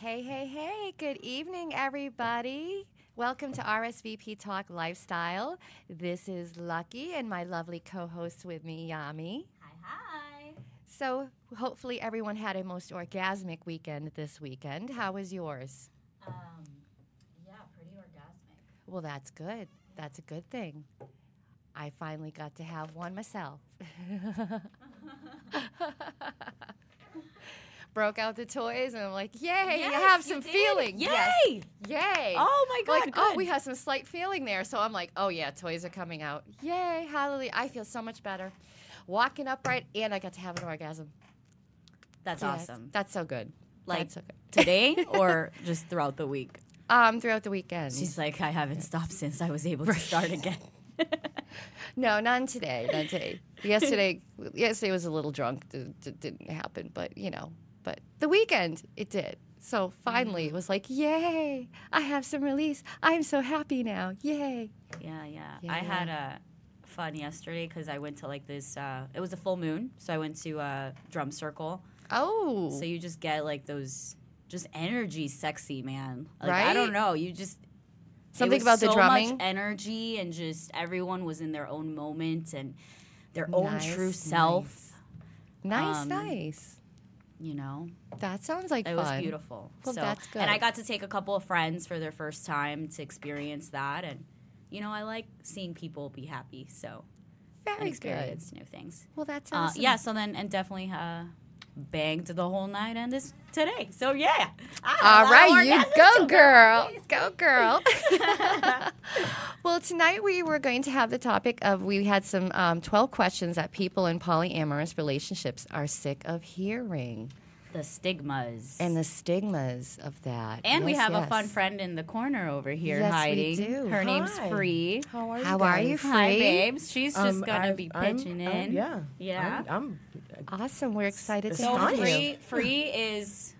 Hey, hey, hey, good evening, everybody. Welcome to RSVP Talk Lifestyle. This is Lucky and my lovely co host with me, Yami. Hi, hi. So, hopefully, everyone had a most orgasmic weekend this weekend. How was yours? Um, yeah, pretty orgasmic. Well, that's good. That's a good thing. I finally got to have one myself. Broke out the toys and I'm like, yay, I Yes, have some did. feeling. Yes. Yay! Yay. Oh my god, like, oh, we have some slight feeling there. So I'm like, oh yeah, toys are coming out. Yay, hallelujah. I feel so much better. Walking upright and I got to have an orgasm. That's Yes, awesome. That's so good. Like so good. today or just throughout the week? Um, throughout the weekend. She's like, I haven't stopped since I was able to start again. No, none today. None today. Yesterday, yesterday was a little drunk. It didn't happen, but you know, but the weekend it did. So finally, Mm. it was like, yay! I have some release. I'm so happy now. Yay! yeah, yeah, Yeah, I had a fun yesterday because I went to like this. Uh, it was a full moon, so I went to a drum circle. Oh, So you just get like those, just energy, sexy man. Like, Right? I don't know. You just something about the so drumming. much energy and just everyone was in their own moment and their own Nice, true self. nice, um, nice. You know, That sounds like it fun. was beautiful. Well, so, that's good. And I got to take a couple of friends for their first time to experience that, and you know, I like seeing people be happy. So and Very good. experience new things. Well, that's Uh, awesome. yeah. So then, and definitely uh, banged the whole night and this today. So yeah. All right, had a All lot of right, you go, girl. Go, girl. well, tonight we were going to have the topic of we had some um, 12 questions that people in polyamorous relationships are sick of hearing The stigmas. and the stigmas of that. And we Yes, have a fun friend in the corner over here Yes, we hiding. do. Her name's Free. How are you? How are you. Free? Hi, babes. She's just Um, gonna I've- be I'm- pitching I'm- in. yeah. Yeah. I'm, Awesome. We're excited to So So free, you. free is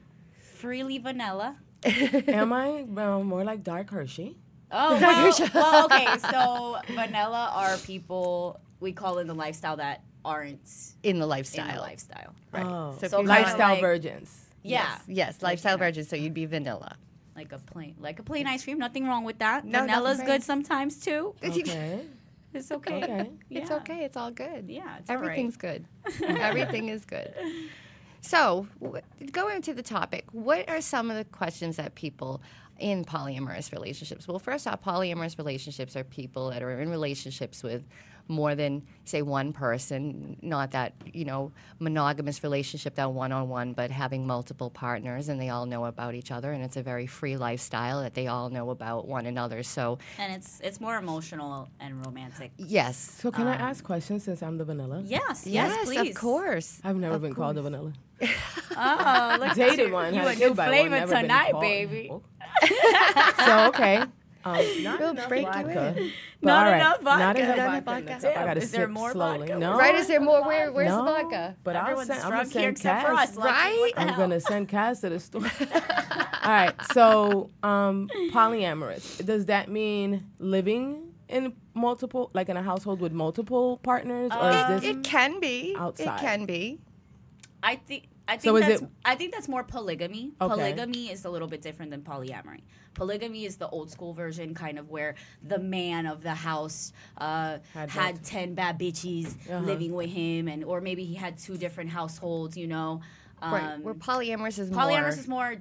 freely vanilla. am I um, more like Dark Hershey? Oh well, well, okay. So vanilla are people we call in the lifestyle that aren't In the in lifestyle. the lifestyle. Right. Oh. So So Lifestyle like- virgins. Yeah, Yes, yes, lifestyle virgins. So you'd be vanilla. like a plain, like a plain ice cream. Nothing wrong with that. No, Vanilla's good sometimes too. Okay. It's okay. Okay. It's okay. It's all good. Yeah, it's all right. Everything's good. Everything is good. So, w- going to the topic, what are some of the questions that people in polyamorous relationships? Well, first off, polyamorous relationships are people that are in relationships with more than, say, one person, not that, you know, monogamous relationship, that one on one, but having multiple partners and they all know about each other. And it's a very free lifestyle that they all know about one another. So, And it's it's more emotional and romantic. yes. So can I um, ask questions since I'm the vanilla? Yes, yes, Yes, please. of course. I've never Of been called the vanilla. Oh, look, Dated one. you had a new by one, flavor tonight, baby. Oh. so okay. Um, not We'll enough break you vodka. in. Not all right, enough Not vodka. Not enough vodka. vodka. cup. I gotta Is there sip more slowly. vodka? No. Right? Is there more? Where, where's no, the vodka? But I'll Everyone's send, I'm gonna here send except for Cass. us. Right? What I'm gonna send Cass to the store. All right. So, um, polyamorous. Does that mean living in multiple, like in a household with multiple partners, or Uh, is this? It can be. outside? It can be. I think I think So is that's it- I think that's more polygamy. Okay. Polygamy is a little bit different than polyamory. Polygamy is the old school version, kind of where the man of the house uh, Had had, ten bad bitches Uh-huh. living with him, and or maybe he had two different households. You know, um, right. Where polyamorous is polyamorous more. is more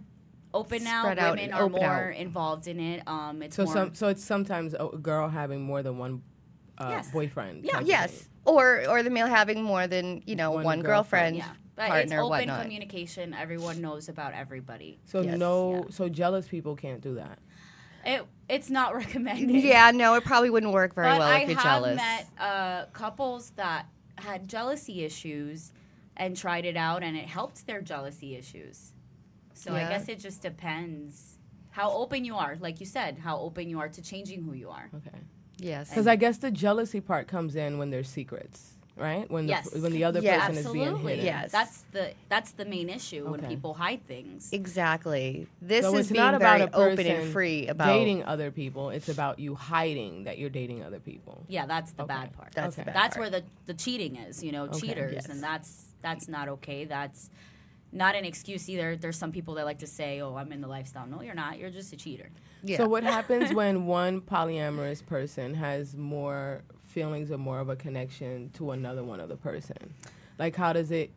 open now. Spread out Women and are more out. involved in it. Um, it's so more, some, so it's sometimes a girl having more than one uh, Yes. boyfriend. Yeah. yes, or or the male having more than you know One one, girlfriend. girlfriend, yeah. But it's open whatnot. communication. Everyone knows about everybody. So Yes. no, Yeah. so jealous people can't do that. It it's not recommended. Yeah, no, it probably wouldn't work very but well I if you're jealous. I have jealous. met uh, couples that had jealousy issues and tried it out, and it helped their jealousy issues. So I guess it just depends how open you are, like you said, how open you are to changing who you are. Okay. yes, Because I guess the jealousy part comes in when there's secrets, right? When the when the other Yeah, person is being Absolutely. hidden. Yes. That's the that's the main issue when people hide things. exactly. This So is it's being not about very a open and free about dating other people. It's about you hiding that you're dating other people. Yeah, that's the Okay. bad part. That's Okay. the bad that's part. where the, the cheating is, you know, Okay, cheaters, yes. and that's that's not okay. That's not an excuse either. There's some people that like to say, "Oh, I'm in the lifestyle." No, you're not. You're just a cheater. Yeah. So what happens when one polyamorous person has more feelings or more of a connection to another one other person? Like how does it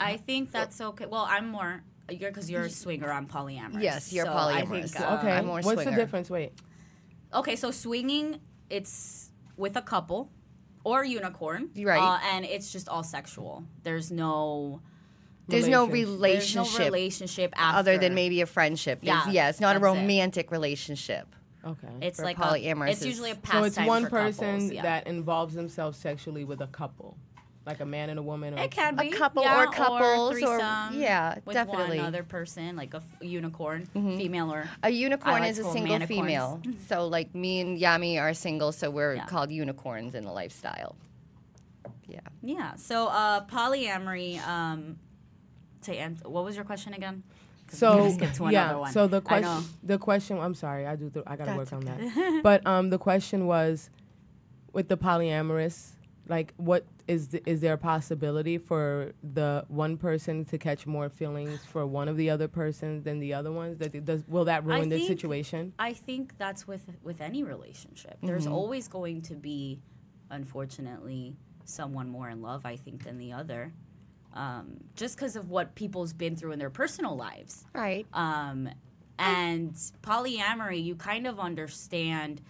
I think that's okay. Well, I'm more you're because you're a swinger. I'm polyamorous. Yes, you're So I polyamorous. think, uh, Okay. I'm more What's swinger. the difference? Wait. Okay, so swinging, it's with a couple or unicorn, Right. Uh, and it's just all sexual. There's no There's no Relationship. there's no relationship relationship after. other than maybe a friendship. It's- Yeah, yeah, it's not a that's it. romantic relationship. Okay. It's for like polyamorous A, it's is- usually a so it's one for person couples, yeah. that involves themselves sexually with a couple, like a man and a woman. Or It can be A couple yeah, or couples or- threesome yeah, with definitely. one other person, like a f- unicorn, female or A unicorn like is a single manicorns. female. so like me and Yami are single, so we're Yeah. called unicorns in the lifestyle. Yeah. yeah. So uh, polyamory. Um, to answer, what was your question again? So gotta skip to another yeah. So the question, the question. I'm sorry. I do. The, I gotta That's work on okay. that. but um, the question was, with the polyamorous, like, what is the, is there a possibility for the one person to catch more feelings for one of the other persons than the other ones? That does will that ruin the situation? I think that's with with any relationship. There's Mm-hmm. always going to be, unfortunately, someone more in love. I think than the other, um, just because of what people's been through in their personal lives. Right. Um, and polyamory, you kind of understand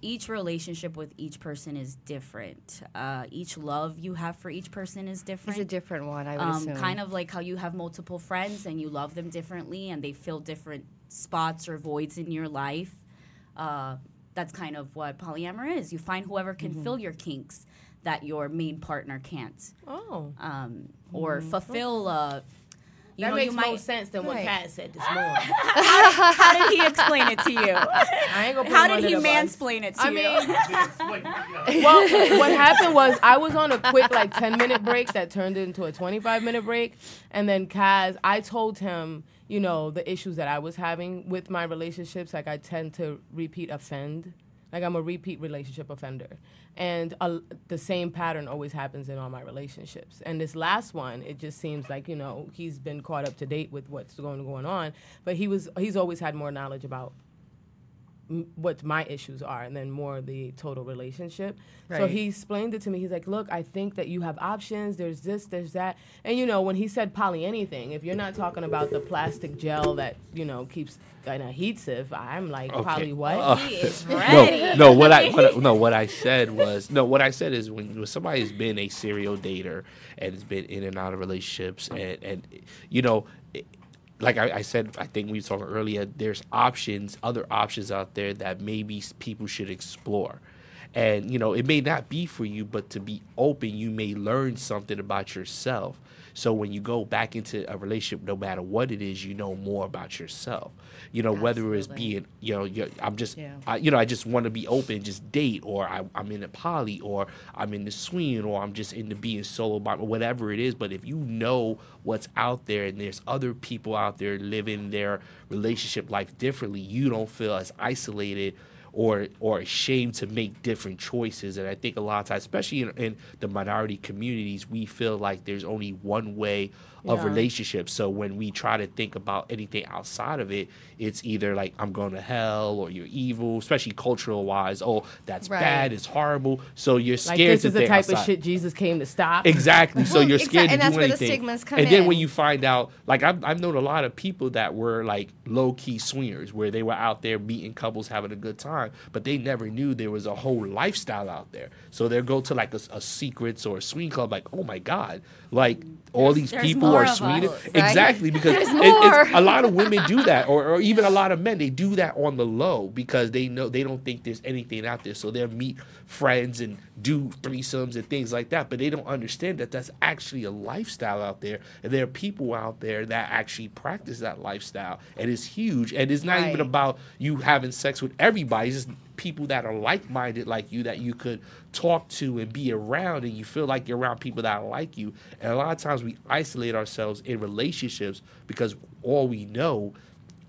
each relationship with each person is different. Uh, each love you have for each person is different. It's a different one, I would um, assume. kind of like how you have multiple friends and you love them differently and they fill different spots or voids in your life. Uh, that's kind of what polyamory is. You find whoever can Mm-hmm. fill your kinks that your main partner can't, Oh, um, or fulfill. Uh, you that know, makes you more might. sense than what Right. Kat said this morning. How did he explain it to you? I ain't gonna put How did he the bus. mansplain it to I you? I mean, well, what happened was I was on a quick like ten minute break that turned into a twenty five minute break, and then Kaz, I told him, you know, the issues that I was having with my relationships. Like I tend to repeat offend, like I'm a repeat relationship offender, and the same pattern always happens in all my relationships. And this last one, it just seems like you know he's been caught up to date with what's going going on, but he was he's always had more knowledge about m- what my issues are and then more the total relationship. So he explained it to me. He's like, "Look, I think that you have options. There's this, there's that." And you know, when he said poly anything, if you're not talking about the plastic gel that, you know, keeps an adhesive, I'm like, Okay. "Poly what?" Uh, he is ready. No, no. What I, what I no, what I said was no. What I said is when, when somebody's been a serial dater and has been in and out of relationships, and and you know, it- like I, I said, I think we were talking earlier. There's options, other options out there that maybe people should explore. And you know, it may not be for you, but to be open, you may learn something about yourself. So when you go back into a relationship, no matter what it is, you know more about yourself. You know, whether it's being, you know, you're, I'm just, Yeah. I, you know, I just want to be open, just date, or I, I'm in a poly, or I'm in the swing, or I'm just into being solo, by whatever it is. But if you know what's out there, and there's other people out there living their relationship life differently, you don't feel as isolated or or ashamed to make different choices. And I think a lot of times, especially in, in the minority communities, we feel like there's only one way of Yeah. relationships. So when we try to think about anything outside of it, it's either like I'm going to hell or you're evil, especially cultural wise. Oh, that's Right. bad, it's horrible. So you're scared. Like this is the type outside. of shit Jesus came to stop. Exactly. So you're scared to and that's do where the anything. stigmas come and then when you find out, like I've, I've known a lot of people that were like low key swingers, where they were out there meeting couples, having a good time, but they never knew there was a whole lifestyle out there. So they'll go to like a, a secrets or a swing club, like oh my god, like all these there's people are swinging. us, right? Exactly because it- it's- a lot of women do that, or, or even a lot of men. They do that on the low because they know they don't think there's anything out there. So they'll meet friends and do threesomes and things like that, but they don't understand that that's actually a lifestyle out there, and there are people out there that actually practice that lifestyle, and it's huge. And it's not even about you having sex with everybody. It's just people that are like-minded like you that you could talk to and be around and you feel like you're around people that like you and a lot of times we isolate ourselves in relationships because all we know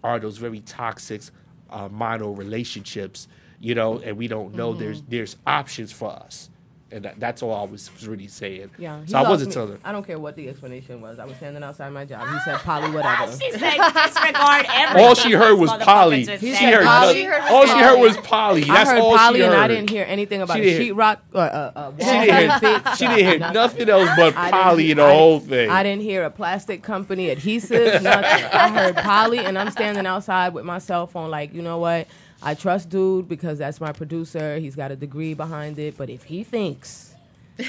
are those very toxic uh, mono relationships you know and we don't know there's there's options for us and that, that's all I was really saying. Yeah. So I wasn't me. telling her. I don't care what the explanation was. I was standing outside my job. He said, "Polly, whatever." She said disregard everything. All she heard was motherfucker Polly. just She heard All she heard was All she heard Polly. was Polly. That's I heard all Polly she heard. and I didn't hear anything about She a sheetrock or uh, uh, She didn't hear, she didn't hear nothing else but Polly in the I didn't- whole thing. I didn't hear a plastic company adhesive, nothing. I heard Polly, and I'm standing outside with my cell phone, like, you know what? I trust dude because that's my producer. He's got a degree behind it. But if he thinks,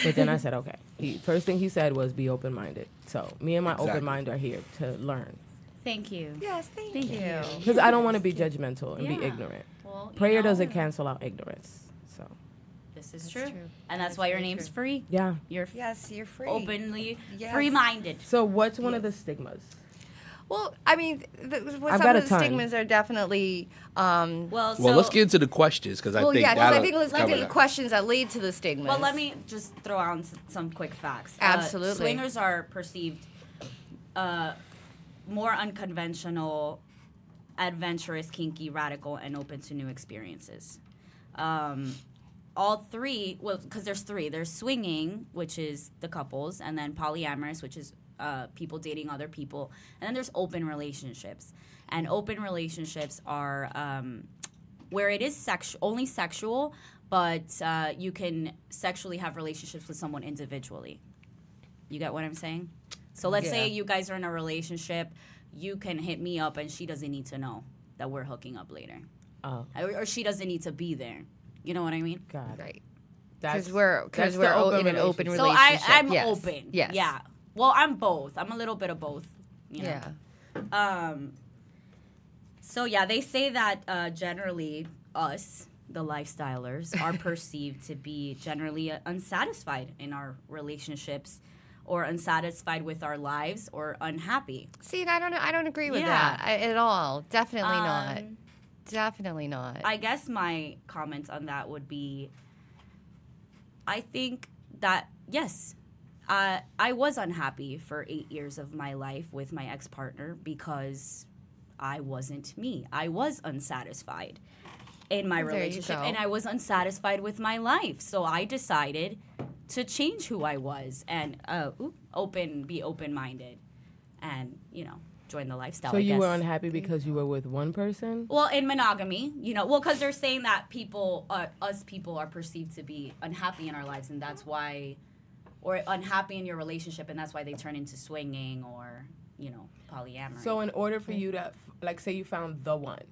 but then I said, okay. He, first thing he said was be open minded. So me and my Exactly. open mind are here to learn Thank you. Yes, thank, Thank you. you. because I don't want to be judgmental and be ignorant. Well, Prayer know, doesn't cancel out ignorance. So This is That's true. true. and that's That's why your name's true. free. yeah. You're Yes, you're free. openly Yes. free-minded. So what's one of the stigmas? Well, I mean, the, well, some got of the ton. stigmas are definitely. Um, Well, so well, let's get into the questions because I think well, think yeah, 'cause I that'll think let's get cover to the that. questions that lead to the stigmas. Well, let me just throw out s- some quick facts. Uh, Absolutely. swingers are perceived uh, more unconventional, adventurous, kinky, radical, and open to new experiences. Um, all three, well, because there's three. There's swinging, which is the couples, and then polyamorous, which is uh, people dating other people, and then there's open relationships. And open relationships are um, where it is sexual, only sexual, but uh, you can sexually have relationships with someone individually. You get what I'm saying? So let's say you guys are in a relationship, you can hit me up, and she doesn't need to know that we're hooking up later, Oh, or, or she doesn't need to be there. You know what I mean? God. right because we're because we're o- in an relationship. open So relationship. I, I'm yes. open. Yes. Yeah. Well, I'm both. I'm a little bit of both. You know? Yeah. Um, so yeah, they say that uh, generally us, the lifestylers, are perceived to be generally uh, unsatisfied in our relationships, or unsatisfied with our lives, or unhappy. See, and I don't. I don't agree with Yeah. that I, at all. Definitely not. Um, Definitely not. I guess my comments on that would be I think that, yes, uh, I was unhappy for eight years of my life with my ex partner because I wasn't me. I was unsatisfied in my There relationship and I was unsatisfied with my life. So I decided to change who I was and uh, oop, open, be open minded and, you know, join the lifestyle. So I you were guess. unhappy because you were with one person? Well, in monogamy, you know, well, because they're saying that people, uh, us people, are perceived to be unhappy in our lives, and that's why, or unhappy in your relationship, and that's why they turn into swinging or, you know, polyamory. So in order for you to, like, say you found the one,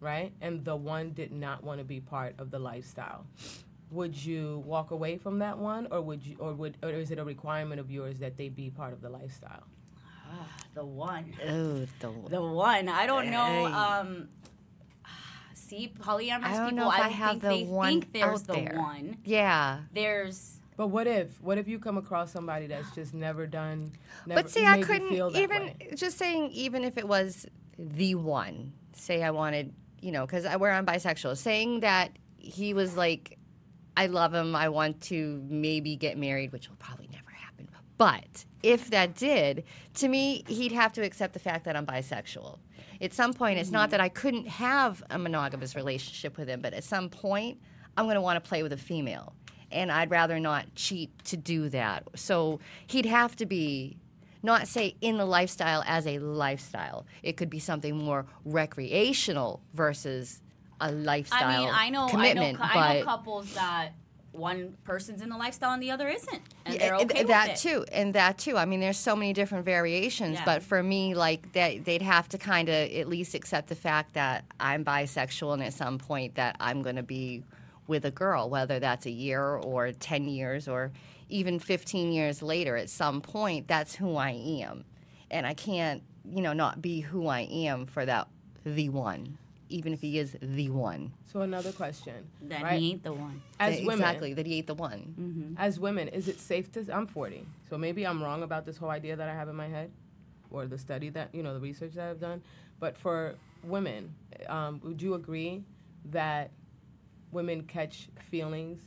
right, and the one did not want to be part of the lifestyle, would you walk away from that one, or would you, or would, or is it a requirement of yours that they be part of the lifestyle? the one, oh, the, one. the one. I don't know. Um, see, polyamorous I don't people. know if I I have think the they one think there's out the there. one. yeah. There's But what if, what if you come across somebody that's just never done, never But see, I couldn't even way? just saying even if it was the one. Say I wanted, you know, because I where I'm bisexual, saying that he was like, I love him, I want to maybe get married, which will probably never happen. But if that did, to me, he'd have to accept the fact that I'm bisexual. At some point, it's not mm-hmm. that I couldn't have a monogamous relationship with him, but at some point, I'm going to want to play with a female. And I'd rather not cheat to do that. So he'd have to be not say in the lifestyle as a lifestyle. It could be something more recreational versus a lifestyle I mean, I know, commitment. I know, I know couples that one person's in the lifestyle and the other isn't, and they're okay with that it. too, and that too. I mean, there's so many different variations, Yeah. but for me, like that, they'd have to kind of at least accept the fact that I'm bisexual, and at some point that I'm going to be with a girl, whether that's a year or ten years or even 15 years later. At some point, that's who I am, and I can't, you know, not be who I am for that the one, even if he is the one. So another question, That right? he ain't the one. As That- women, exactly that he ain't the one. as women, is it safe to? I'm 40, so maybe I'm wrong about this whole idea that I have in my head, or the study that you know, the research that I've done. But for women, um, would you agree that women catch feelings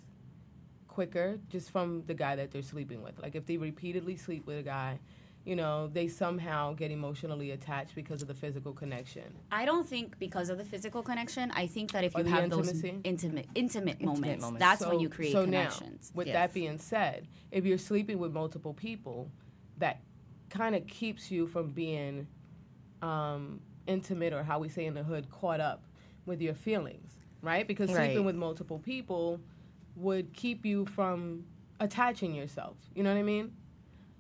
quicker just from the guy that they're sleeping with? Like if they repeatedly sleep with a guy, you know, they somehow get emotionally attached because of the physical connection. I don't think because of the physical connection. I think that if Or you have intimacy? those intimate, intimate moments, moments. that's when you create so connections. Now, with Yes. that being said, if you're sleeping with multiple people, that kind of keeps you from being um, intimate or how we say in the hood, caught up with your feelings, right? Because Right. sleeping with multiple people would keep you from attaching yourself. You know what I mean?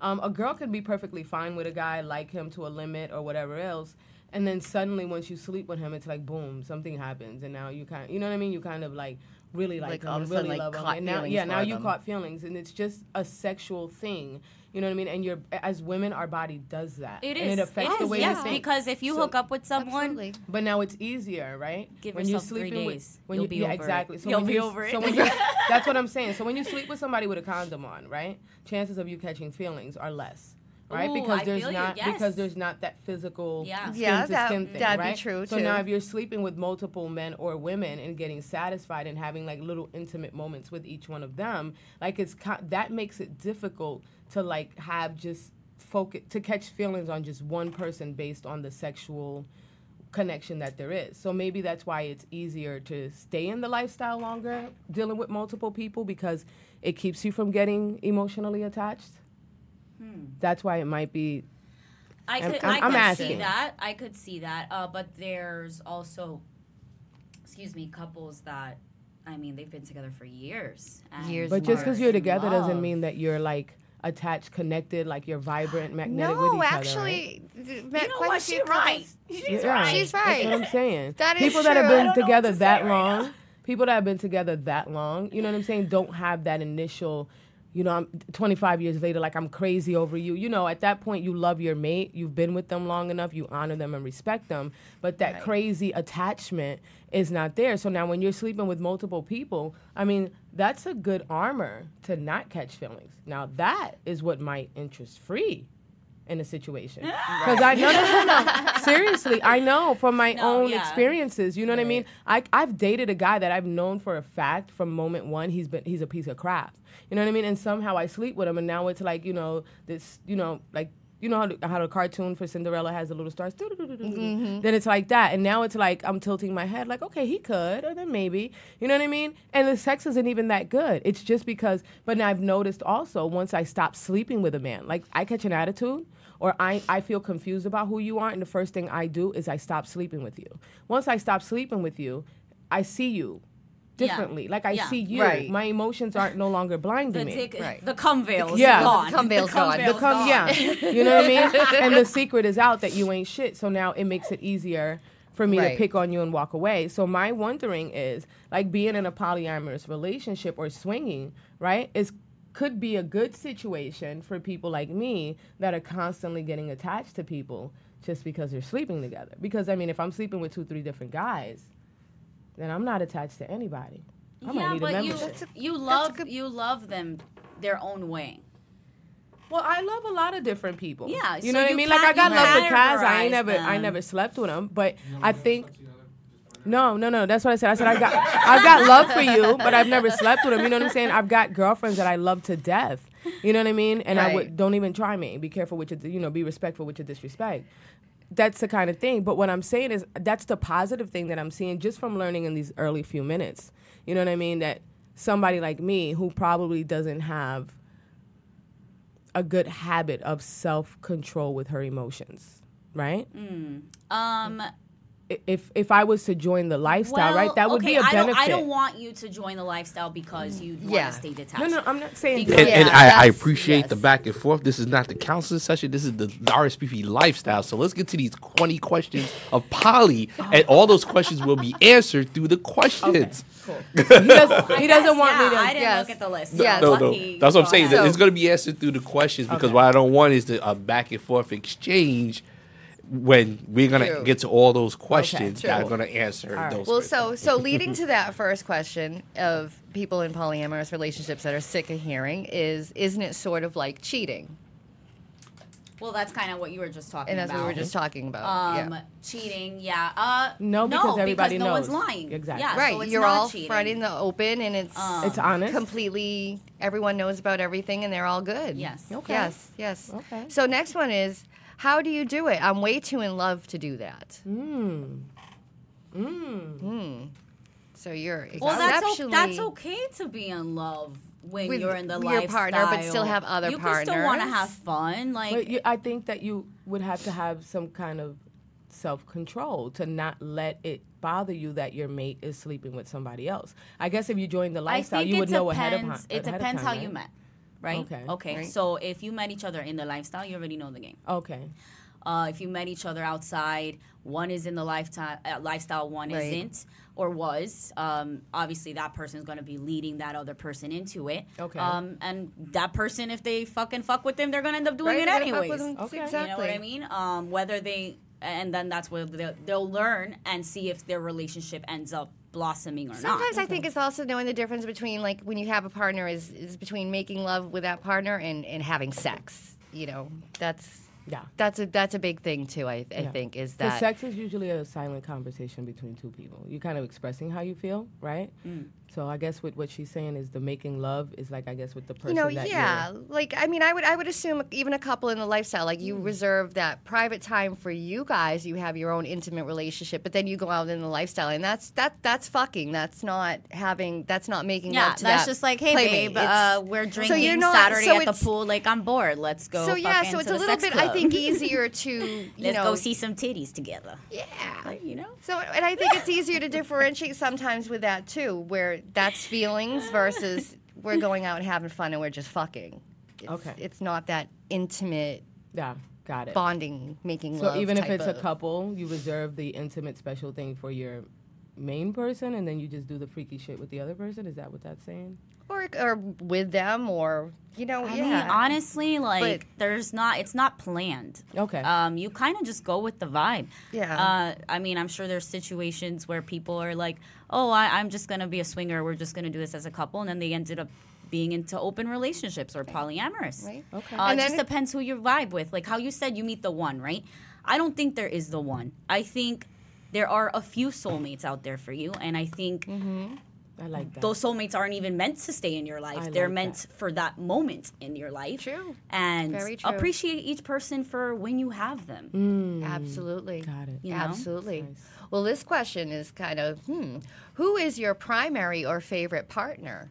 Um, a girl could be perfectly fine with a guy, like him to a limit or whatever else, and then suddenly once you sleep with him, it's like boom, something happens, and now you kind, you know what I mean? You kind of like really like, Like, him all of and a sudden, really like, love him, and now yeah, for now you them. caught feelings, and it's just a sexual thing. You know what I mean? And you're as women, our body does that, It and is. it affects It the is, way yes, you think. because if you So- hook up with someone, Absolutely. But now it's easier, right? Give when yourself you're three days. with when You'll you be yeah over it. exactly. So You'll when be you, over So it. when you, that's what I'm saying. So when you sleep with somebody with a condom on, right? Chances of you catching feelings are less. Right, Ooh, because I there's feel not yes. because there's not that physical Yeah. skin Yeah, to that- skin thing, that'd be right? true, So now if you're sleeping with multiple men or women and getting satisfied and having like little intimate moments with each one of them, like it's that makes it difficult to like have just focus to catch feelings on just one person based on the sexual connection that there is. So maybe that's why it's easier to stay in the lifestyle longer dealing with multiple people because it keeps you from getting emotionally attached. That's why it might be I I'm- could, I'm- I I'm asking. see that. I could see that. Uh, but there's also, excuse me, couples that, I mean, they've been together for years. and Years But just because you're in together doesn't mean that you're like attached, connected, like you're vibrant, magnetic with No, each actually, th- You know what? She's right. She's other. Yeah, right. She's That's right. what I'm saying. That is people that have been don't know what together to that right long, now. people that have been together that long, you know what I'm saying, don't have that initial. You know, I'm 25 years later, like I'm crazy over you. You know, at that point, you love your mate. You've been with them long enough. You honor them and respect them. But that Right. crazy attachment is not there. So now, when you're sleeping with multiple people, I mean, that's a good armor to not catch feelings. Now, that is what might interest free in a situation. Because I no, no, no, no. Seriously, I know from my No, own yeah. experiences. You know what I mean? I I've dated a guy that I've known for a fact from moment one he's been he's a piece of crap. You know what I mean? And somehow I sleep with him, and now it's like you know this you know like. You know how the, how the cartoon for Cinderella has the little stars? Mm-hmm. Then it's like that. And now it's like I'm tilting my head, like, okay, he could, or then maybe. You know what I mean? And the sex isn't even that good. It's just because, but now I've noticed also once I stop sleeping with a man, like I catch an attitude or I, I feel confused about who you are, and the first thing I do is I stop sleeping with you. Once I stop sleeping with you, I see you Yeah. differently. Like I Yeah. see you. Right. My emotions aren't no longer blind to The, me. tick, Right. the cum veil is Yeah. gone. The cum veil's gone. veil's The come, gone. yeah, you know what I mean. And the secret is out that you ain't shit. So now it makes it easier for me Right. to pick on you and walk away. So my wondering is like being in a polyamorous relationship or swinging, right? Is could be a good situation for people like me that are constantly getting attached to people just because they're sleeping together. Because I mean, if I'm sleeping with two, three different guys, then I'm not attached to anybody. I might yeah, need a but you. That's a- you love good- you love them their own way. Well, I love a lot of different people. Yeah, you so know what I mean. Like I got love for Kaz. I ain't categorize never, I never slept with him, but I think. No, no, no. That's what I said. I said I got, I've got love for you, but I've never slept with him. You know what I'm saying? I've got girlfriends that I love to death. You know what I mean? And I would don't even try me. Be careful with your, you know, be respectful with your disrespect. That's the kind of thing. But what I'm saying is that's the positive thing that I'm seeing just from learning in these early few minutes. You know what I mean? That somebody like me who probably doesn't have a good habit of self control with her emotions, right? Um, I- If if I was to join the lifestyle, right, that would okay, be a benefit. Don't, I don't want you to join the lifestyle because you want Yeah. to stay detached. no, no, I'm not saying. Because- And, and I, I that's- appreciate the back and forth. This is not the counseling session. This is the RSVP lifestyle. So let's get to these 20 questions of Polly, and all those questions will be answered through the questions. Cool. he, does, he doesn't guess, want yeah, me to. I didn't Yes. look at the list. Yes. No, no, Lucky. that's what I'm saying. So- it's going to be answered through the questions because Okay. what I don't want is the a back and forth exchange when we're going to True. get to all those questions true. that are going to answer right. those. Well, questions. so so leading to that first question of people in polyamorous relationships that are sick of hearing is, isn't it sort of like cheating? Well, that's kind of what you were just talking about. and that's about. what we were just talking about. Um, yeah. cheating, yeah. Uh, No, because everybody no one's lying. Exactly. Yeah, Right, so it's you're not all cheating. front in the open, and it's Um, It's honest. completely. Everyone knows about everything, and they're all good. Yes. Okay. Yes. Yes. Okay. So next one is, how do you do it? I'm way too in love to do that. Mm. Mm. So you're Well, that's, o- exceptionally. that's okay to be in love when With you're in the your lifestyle. partner, but still have other you can still want to have fun. Like, But you, I think that you would have to have some kind of self control to not let it bother you that your mate is sleeping with somebody else. I guess if you join the lifestyle, I think you it would know depends. ahead of time. It depends how you met. Met, right? Okay. Okay. Right. So if you met each other in the lifestyle, you already know the game. Okay. Uh, if you met each other outside, one is in the lifetime uh, lifestyle, one Right. isn't or was. Um, obviously, that person is going to be leading that other person into it. Okay. Um, and that person, if they fucking fuck with them, they're going to end up doing Right, it they're gonna fuck anyways. Okay. Exactly. You know what I mean? Um, whether they, and then that's where they'll, they'll learn and see if their relationship ends up blossoming or Sometimes not. I think it's also knowing the difference between like when you have a partner is is between making love with that partner and and having sex. You know, that's Yeah. that's a that's a big thing too. I I Yeah. think is that sex is usually a silent conversation between two people. You're kind of expressing how you feel, right? Mm. So I guess what, what she's saying is the making love is like I guess with the you person know that yeah you're like i mean i would i would assume even a couple in the lifestyle like Mm. you reserve that private time for you guys you have your own intimate relationship but then you go out in the lifestyle and that's that that's fucking that's not having that's not making yeah, love to that's that just like, hey, playmate. babe, uh, we're so drinking you're not- Saturday so at the pool. Like, I'm bored. Let's go. so yeah fucking so it's a little sex bit i think easier to you Let's know go see some titties together. yeah Like, you know? So, and I think it's easier to differentiate sometimes with that too, where that's feelings versus we're going out and having fun and we're just fucking. It's, Okay. It's not that intimate yeah, got it. bonding, making So love. even if it's a couple, you reserve the intimate special thing for your main person, and then you just do the freaky shit with the other person. Is that what that's saying? or or with them, or you know, I yeah. mean, honestly, like, But- there's not, it's not planned. Okay. Um, you kind of just go with the vibe. Yeah. Uh, I mean, I'm sure there's situations where people are like, oh, I, I'm just going to be a swinger. We're just going to do this as a couple. And then they ended up being into open relationships or polyamorous. Right. Okay. Uh, And it just then- depends who you vibe with. Like how you said you meet the one, right? I don't think there is the one. I think there are a few soulmates out there for you. And I think I like that. those soulmates aren't even meant to stay in your life. I They're like meant that. for that moment in your life. True. And Very true. appreciate each person for when you have them. Mm, Absolutely. got it. You know? Absolutely. Nice. Well, this question is kind of, hmm, who is your primary or favorite partner?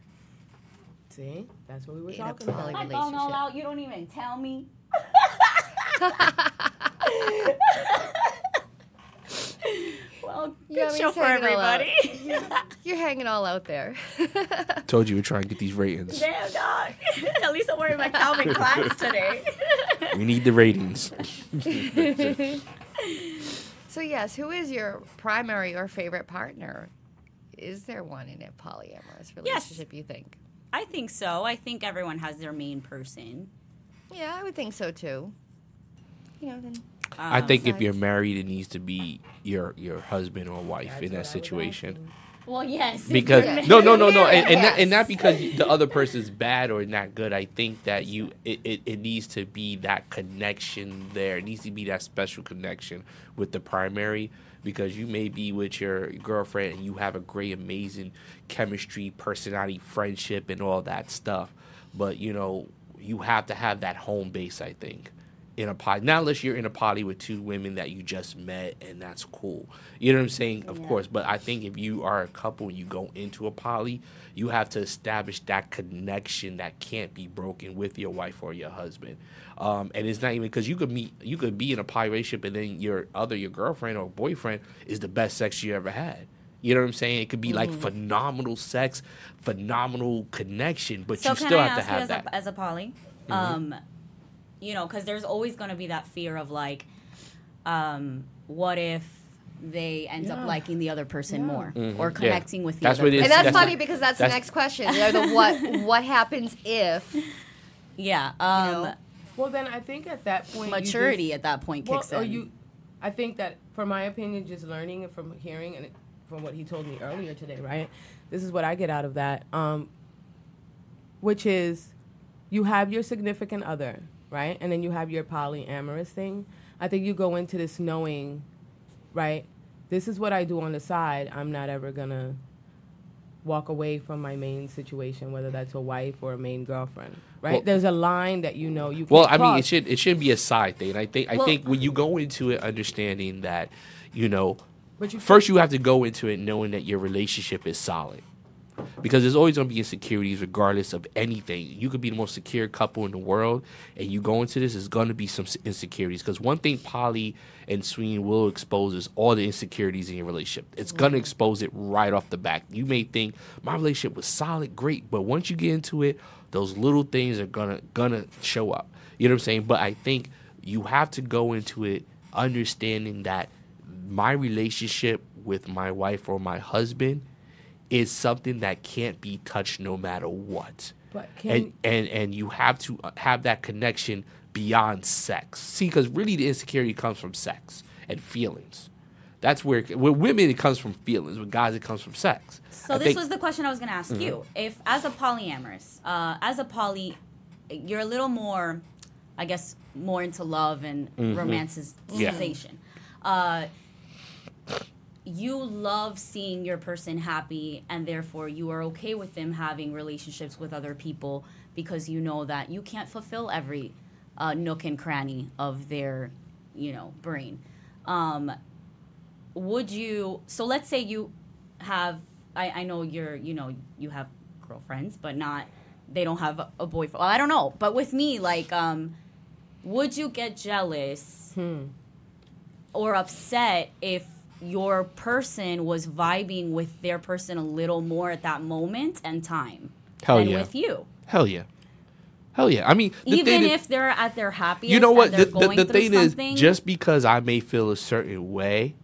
See, that's what we were In a talking about. poly- I don't know out. You don't even tell me. well, good show for hanging all out. everybody. You're hanging all out there. Told you we're trying to get these ratings. Damn dog. At least I'm wearing my Calvin Klein's today. We need the ratings. So yes, who is your primary or favorite partner? Is there one in a polyamorous relationship? You think? I think so. I think everyone has their main person. Yeah, I would think so too. You know, then I Um, think if Besides- you're married, it needs to be your your husband or wife in that situation. Well, yes. Because Yeah. no, no, no, no, and, and, not, and not because the other person's bad or not good. I think that you it, it, it needs to be that connection there. It needs to be that special connection with the primary because you may be with your girlfriend and you have a great, amazing chemistry, personality, friendship, and all that stuff. But you know, you have to have that home base. I think in a poly. Not unless you're in a poly with two women that you just met and that's cool. You know what I'm saying? Of course. But I think if you are a couple and you go into a poly, you have to establish that connection that can't be broken with your wife or your husband. Um, and it's not even because you could meet, you could be in a poly relationship and then your other, your girlfriend or boyfriend is the best sex you ever had. You know what I'm saying? It could be like phenomenal sex, phenomenal connection, but so you still I have to ask you have as that. a, as a poly? Um, you know, because there's always going to be that fear of like, um, what if they end Yeah. up liking the other person Yeah. more Mhm. or Yeah. connecting with the That's other what it is. and that's, that's funny what- because that's, the next question. You know, the what what happens if Yeah. Um, know? Well, then I think at that point, you just- maturity at that point well, kicks in. you, I think that, for my opinion, just learning and from hearing and from what he told me earlier today, right? This is what I get out of that, um, which is, you have your significant other, right? And then you have your polyamorous thing. I think you go into this knowing, right? This is what I do on the side. I'm not ever gonna walk away from my main situation, whether that's a wife or a main girlfriend, right? Well- There's a line that you know you. Can't Well, I mean, it should it shouldn't be a side thing. I think I Well- think when you go into it understanding that, you know, But you first you have to go into it knowing that your relationship is solid. Because there's always going to be insecurities regardless of anything. You could be the most secure couple in the world, and you go into this, there's going to be some insecurities. Because one thing Polly and Sween will expose is all the insecurities in your relationship. It's going to mm-hmm. expose it right off the back. You may think my relationship was solid, great, but once you get into it, those little things are gonna gonna show up. You know what I'm saying? But I think you have to go into it understanding that my relationship with my wife or my husband is something that can't be touched no matter what. But can And and and you have to uh, have that connection beyond sex. See, because really the insecurity comes from sex and feelings. That's where with women it comes from feelings. With guys it comes from sex. So I this think- was the question I was going to ask you. Mm-hmm. If as a polyamorous, uh, as a poly, you're a little more, I guess, more into love and Mm-hmm. romanticization. Uh, you love seeing your person happy, and therefore you are okay with them having relationships with other people because you know that you can't fulfill every uh, nook and cranny of their, you know, brain. Um, would you so let's say you have I, I know you're you know you have girlfriends but not they don't have a, boyfriend well, i don't know but with me like um would you get jealous or upset if your person was vibing with their person a little more at that moment and time Hell than yeah. with you Hell yeah. Hell yeah. I mean, even thing is- if they're at their happiest you know what the, the, the thing is just because i may feel a certain way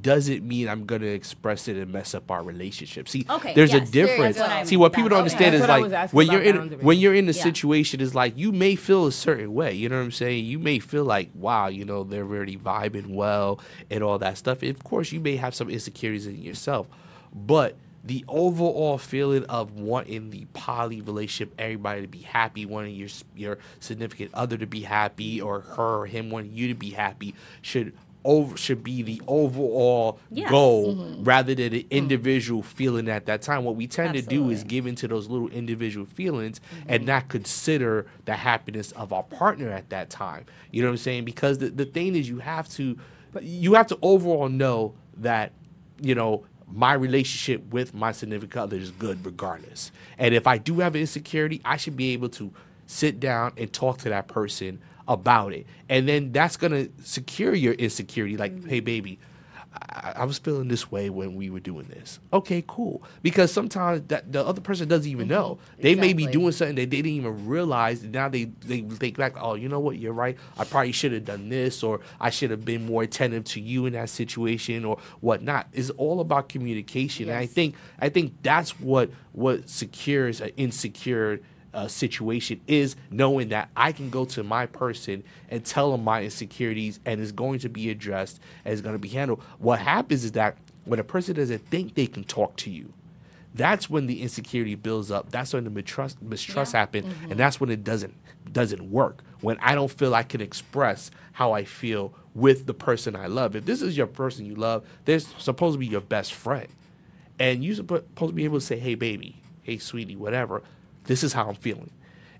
doesn't mean i'm going to express it and mess up our relationship see Okay, there's yes, a difference. What I see what people don't understand okay. is That's what I like when you're in when you're in a Yeah. situation is like you may feel a certain way you know what i'm saying you may feel like wow you know they're really vibing well and all that stuff of course you may have some insecurities in yourself but the overall feeling of wanting the poly relationship, everybody to be happy, wanting your your significant other to be happy, or her or him wanting you to be happy, should over should be the overall Yes. goal mm-hmm. rather than the mm-hmm. individual feeling at that time. What we tend to do is Absolutely. give into those little individual feelings and mm-hmm. not consider the happiness of our partner at that time. You know what I'm saying? Because the, the thing is you have to you have to overall know that, you know, my relationship with my significant other is good regardless. And if I do have an insecurity, I should be able to sit down and talk to that person about it. And then that's going to secure your insecurity. Like, mm-hmm. hey, baby, I, I was feeling this way when we were doing this. Okay, cool. Because sometimes that the other person doesn't even mm-hmm. know. They may be doing something that they didn't even realize. Now they they think back, oh, you know what? You're right. I probably should have done this, or I should have been more attentive to you in that situation, or whatnot. It's all about communication. And I think I think that's what what secures an insecure uh, situation is knowing that I can go to my person and tell them my insecurities and it's going to be addressed and it's going to be handled. What happens is that when a person doesn't think they can talk to you, that's when the insecurity builds up. That's when the mistrust mistrust Yeah. happen, and that's when it doesn't doesn't work. When I don't feel I can express how I feel with the person I love. If this is your person you love, they're supposed to be your best friend, and you're supposed to be able to say, "Hey, baby, hey, sweetie, whatever. This is how I'm feeling,"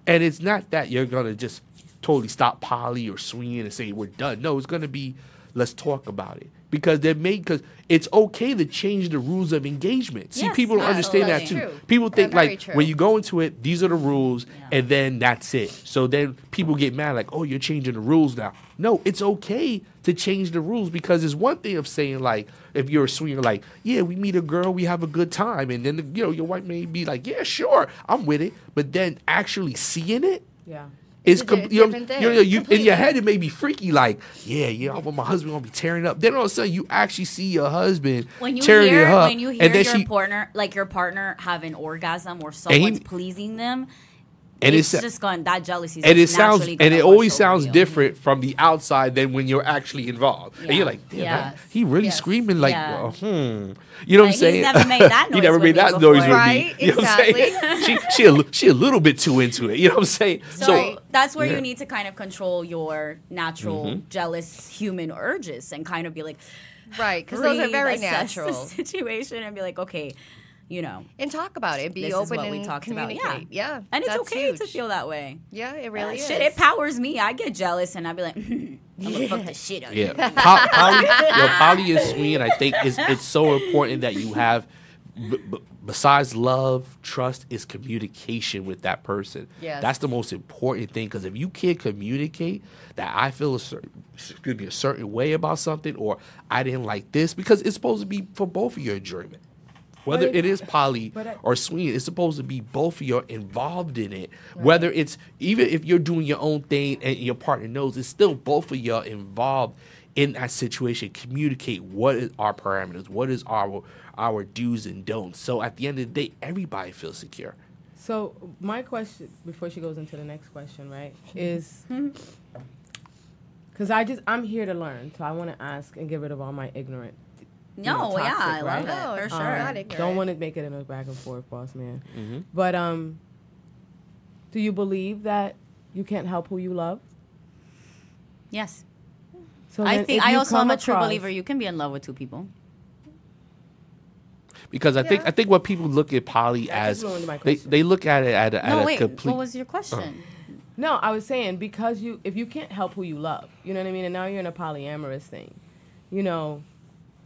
and it's not that you're gonna just totally stop Polly or Sweeney and say we're done. No, it's gonna be let's talk about it because they may because it's okay to change the rules of engagement. See, Yes, people don't understand that too. True. People think like when you go into it, these are the rules, Yeah. and then that's it. So then people get mad, like, "Oh, you're changing the rules now." No, it's okay to change the rules because it's one thing of saying like, if you're a swinger, like, "Yeah, we meet a girl, we have a good time," and then you know your wife may be like, "Yeah, sure, I'm with it," but then actually seeing it Yeah. It's com- you know, you know, you, in your head it may be freaky, like, yeah, yeah, I want my husband gonna be tearing up. Then all of a sudden you actually see your husband when you tearing hear it up, when you hear and then your she partner like your partner have an orgasm or someone's he- pleasing them And it's it's just going that jealousy. and it sounds and it always sounds you. different from the outside than when you're actually involved. And you're like, damn, Yeah. that- he really Yes. screaming like, Yeah. uh, hmm. You know what I'm Like, he's saying? never made that he noise never made that before. noise with me. You know what I'm saying? she she a, she a little bit too into it. You know what I'm saying? So, that's where yeah. Mm-hmm. you need to kind of control your natural jealous human urges and kind of be like, Right, because those are breathe, very natural. situation and be like, okay, you know, And talk about it. Be this is open what we and talked about. communicate. Yeah, Yeah. and it's that's okay to feel that way. Yeah, it really Uh, is. Shit, it powers me. I get jealous and I'd be like, I'm gonna fuck the shit out of you. Yeah, Po- poly, yo, poly and swing. I think it's it's so important that you have, b- b- besides love, trust is communication with that person. Yes. that's the most important thing. Because if you can't communicate that I feel a certain, excuse me, a certain way about something, or I didn't like this, because it's supposed to be for both of your enjoyment. Whether But it it- is poly I- or swing, it's supposed to be both of you are involved in it. Whether it's even if you're doing your own thing and your partner knows, it's still both of you are involved in that situation. Communicate what is our parameters, what is our our do's and don'ts. So at the end of the day, everybody feels secure. So my question, before she goes into the next question, right, is hmm? because I just I'm here to learn, so I want to ask and get rid of all my ignorant. No, yeah, toxic, I love it for it's sure. not Um, ignorant. don't want to make it in a back and forth, boss man. Mm-hmm. But um, do you believe that you can't help who you love? Yes, So I think I also am a true believer. You can be in love with two people. Because I think I think what people look at poly That as just ruined my they, they look at it at a, at no, a wait. complete. What was your question? No, I was saying because you if you can't help who you love, you know what I mean, and now you're in a polyamorous thing, you know,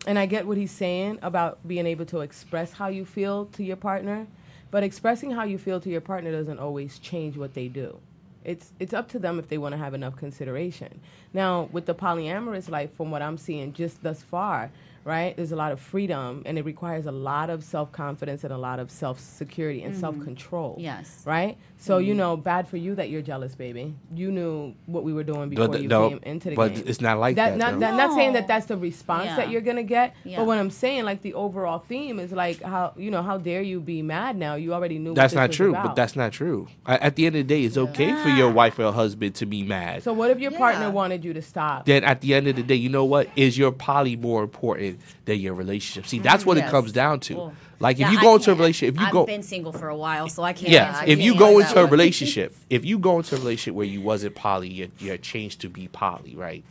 and I get what he's saying about being able to express how you feel to your partner, but expressing how you feel to your partner doesn't always change what they do. It's it's up to them if they want to have enough consideration. Now, with the polyamorous life, from what I'm seeing just thus far, right, there's a lot of freedom, and it requires a lot of self confidence and a lot of self security and self control. Yes. Right. So Mm-hmm. you know, bad for you that you're jealous, baby. You knew what we were doing before you no, came into the but game. But it's not like that, Not, though. not, not saying that that's the response Yeah. that you're gonna get. Yeah. But what I'm saying, like the overall theme is like how you know how dare you be mad now? You already knew. That's not true, about. but that's not true. A- At the end of the day, it's okay for your wife or husband to be mad. So what if your partner wanted you to stop? then at the end of the day, you know what? Is your poly more important than your relationship? See, mm, that's what Yes. it comes down to. Like if you go into a relationship, if you I've go, been single for a while, so I can't. yeah, if you go into a relationship, if you go into a relationship where you wasn't poly, you're, you're changed to be poly, right?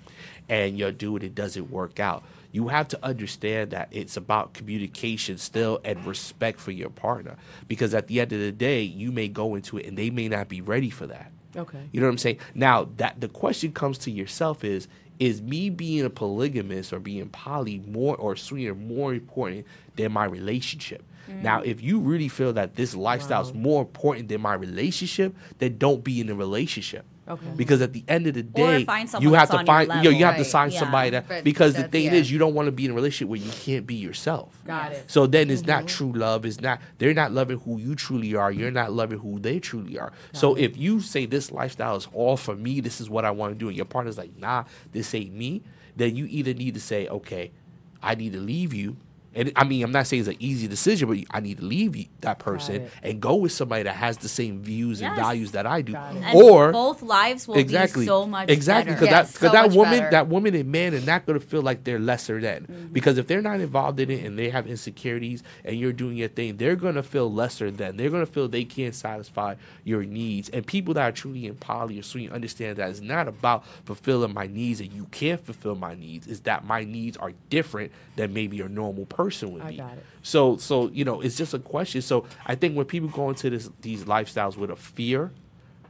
And you're doing it doesn't work out. You have to understand that it's about communication still and respect for your partner. Because at the end of the day, you may go into it and they may not be ready for that. Okay. You know what I'm saying? Now that the question comes to yourself is is me being a polygamist or being poly more or sweeter more important than my relationship? Mm. Now, if you really feel that this lifestyle is more important than my relationship, then don't be in a relationship. Okay. Because at the end of the day, you have to on your find you, know, you level. have to Right. find Yeah. somebody that But because the thing yeah. is you don't want to be in a relationship where you can't be yourself. Got it. So then it's not Mm-hmm. true love. It's not they're not loving who you truly are. You're not loving who they truly are. so if you say this lifestyle is all for me, this is what I want to do, and your partner's like, nah, this ain't me, then you either need to say, okay, I need to leave you. And I mean, I'm not saying it's an easy decision, but I need to leave that person and go with somebody that has the same views and Yes. values that I do. And Or both lives will exactly be so much exactly better. because Yes, that because so that woman better. that woman and man are not going to feel like they're lesser than Mm-hmm. because if they're not involved in it and they have insecurities and you're doing your thing they're going to feel lesser than they're going to feel they can't satisfy your needs and people that are truly in poly or sweet understand that it's not about fulfilling my needs and you can't fulfill my needs is that my needs are different than maybe a normal person would I be got it. so so you know it's just a question so i think when people go into this these lifestyles with a fear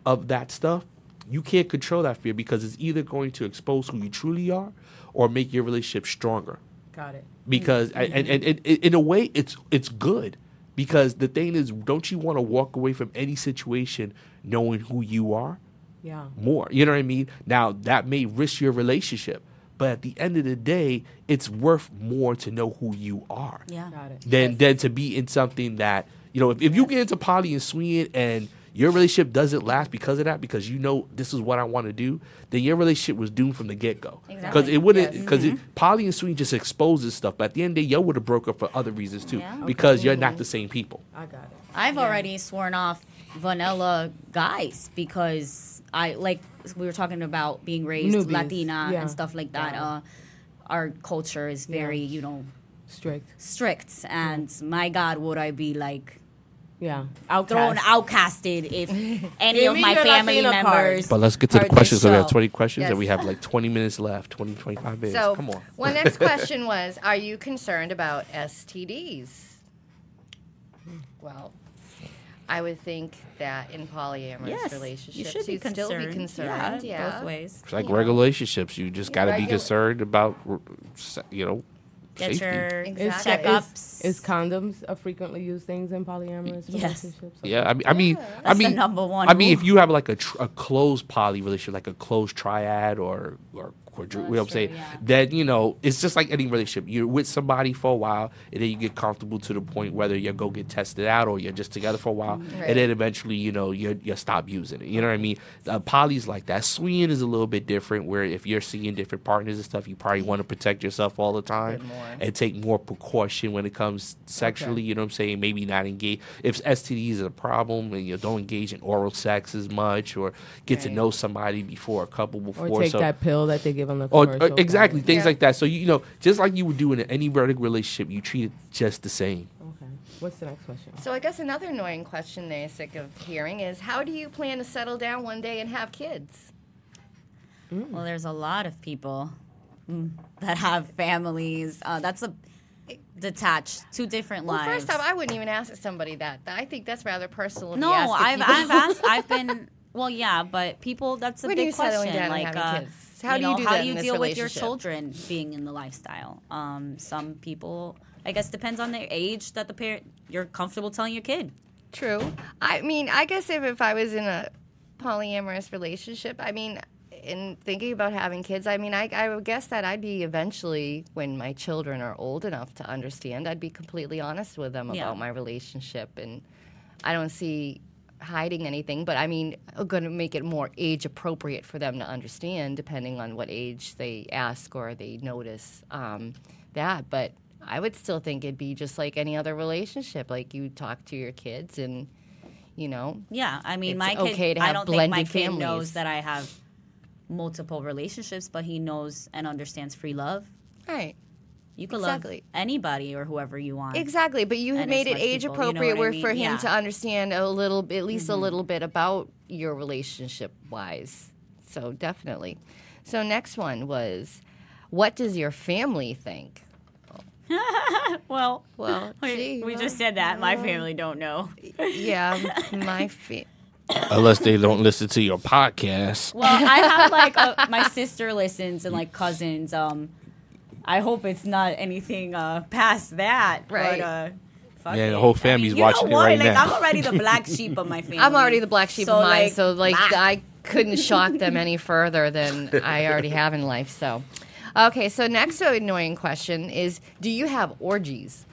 of that stuff, you can't control that fear because it's either going to expose who you truly are or make your relationship stronger. Got it. Because mm-hmm. and, and, mm-hmm. and, and in a way, it's it's good because the thing is, don't you want to walk away from any situation knowing who you are Yeah. more? You know what I mean? Now that may risk your relationship, but at the end of the day, it's worth more to know who you are Yeah. Got it. than than to be in something that you know if, if you get into poly and swinging and your relationship doesn't last because of that because you know this is what I want to do then your relationship was doomed from the get go because Exactly. it wouldn't Yes. because mm-hmm. poly and swing just exposes stuff but at the end of the day yo would have broke up for other reasons too Yeah. because you're not the same people I got it. I've already sworn off vanilla guys because I like we were talking about being raised Newbies, Latina yeah. and stuff like that. Uh, our culture is very, you know, Strict. strict, and my God, would I be like Yeah. thrown outcasted if any of my family Latina card. members? But let's get to the questions. So we have 20 questions Yes. and we have like 20 minutes left, 20, 25 minutes. So, Come on. one next question was Are you concerned about STDs? Well, I would think that in polyamorous Yes, relationships, you should be would concerned. still be concerned. yeah, Yeah. both ways. It's like regular relationships. You just got to be concerned about, you know, Get safety. your Exactly. checkups. Is condoms a frequently used things in polyamorous Yes. relationships? Yeah, I mean, I mean, I mean, number one I mean, if you have like a, tr- a closed poly relationship, like a closed triad or or quadru- you know what I'm true, saying, yeah. then you know it's just like any relationship. You're with somebody for a while, and then you get comfortable to the point whether you go get tested out or you're just together for a while, Right. and then eventually you know you you stop using it. You know what I mean? Uh, poly's like that. Swinging is a little bit different, where if you're seeing different partners and stuff, you probably want to protect yourself all the time and take more precaution when it comes sexually. You know what I'm saying? Maybe not engage if STDs is a problem and you don't engage in oral sex as much, or get to know somebody before a couple before. Or take so, that pill that they give on the or, or exactly things Yeah. like that. So you know, just like you would do in any vertical relationship, you treat it just the same. Okay. What's the next question? So, I guess another annoying question they're sick of hearing is How do you plan to settle down one day and have kids? Well, there's a lot of people mm, that have families. Uh, that's a detached, two different Well, lives. first off, I wouldn't even ask somebody that. I think that's rather personal. if no, you ask I've I've asked. I've been. Well, yeah, but people. That's a When big you question. down like, having uh, How do you do how do you deal with your children being in the lifestyle? Um, some people, I guess, depends on their age that the parent you're comfortable telling your kid. True. I mean, I guess if, if I was in a polyamorous relationship, I mean, in thinking about having kids, I mean, I, I would guess that I'd be eventually, when my children are old enough to understand, I'd be completely honest with them Yeah. about my relationship. And I don't see hiding anything, but I mean, I'm going to make it more age appropriate for them to understand, depending on what age they ask or they notice um, that. But I would still think it'd be just like any other relationship. Like you talk to your kids and, you know, Yeah, I mean, my kid. okay I don't think my kid families. knows that I have multiple relationships, but he knows and understands free love. right. You can Exactly. love anybody or whoever you want. Exactly, but you have made it age people, you know appropriate I where mean? for him Yeah. to understand a little, at least a little bit about your relationship wise. So definitely. So next one was, what does your family think? Well, Well, we, gee, we well, just said that. My family don't know. yeah, my fa- Unless they don't listen to your podcast. Well, I have like a, my sister listens and like cousins. Um, I hope it's not anything uh, past that. Right. But, uh, fuck Yeah, the it. whole I family's mean, you watching know it right like, now. I'm already the black sheep of my family. I'm already the black sheep So, of mine, like, so like bah. I couldn't shock them any further than I already have in life. So, okay. So next annoying question is: Do you have orgies?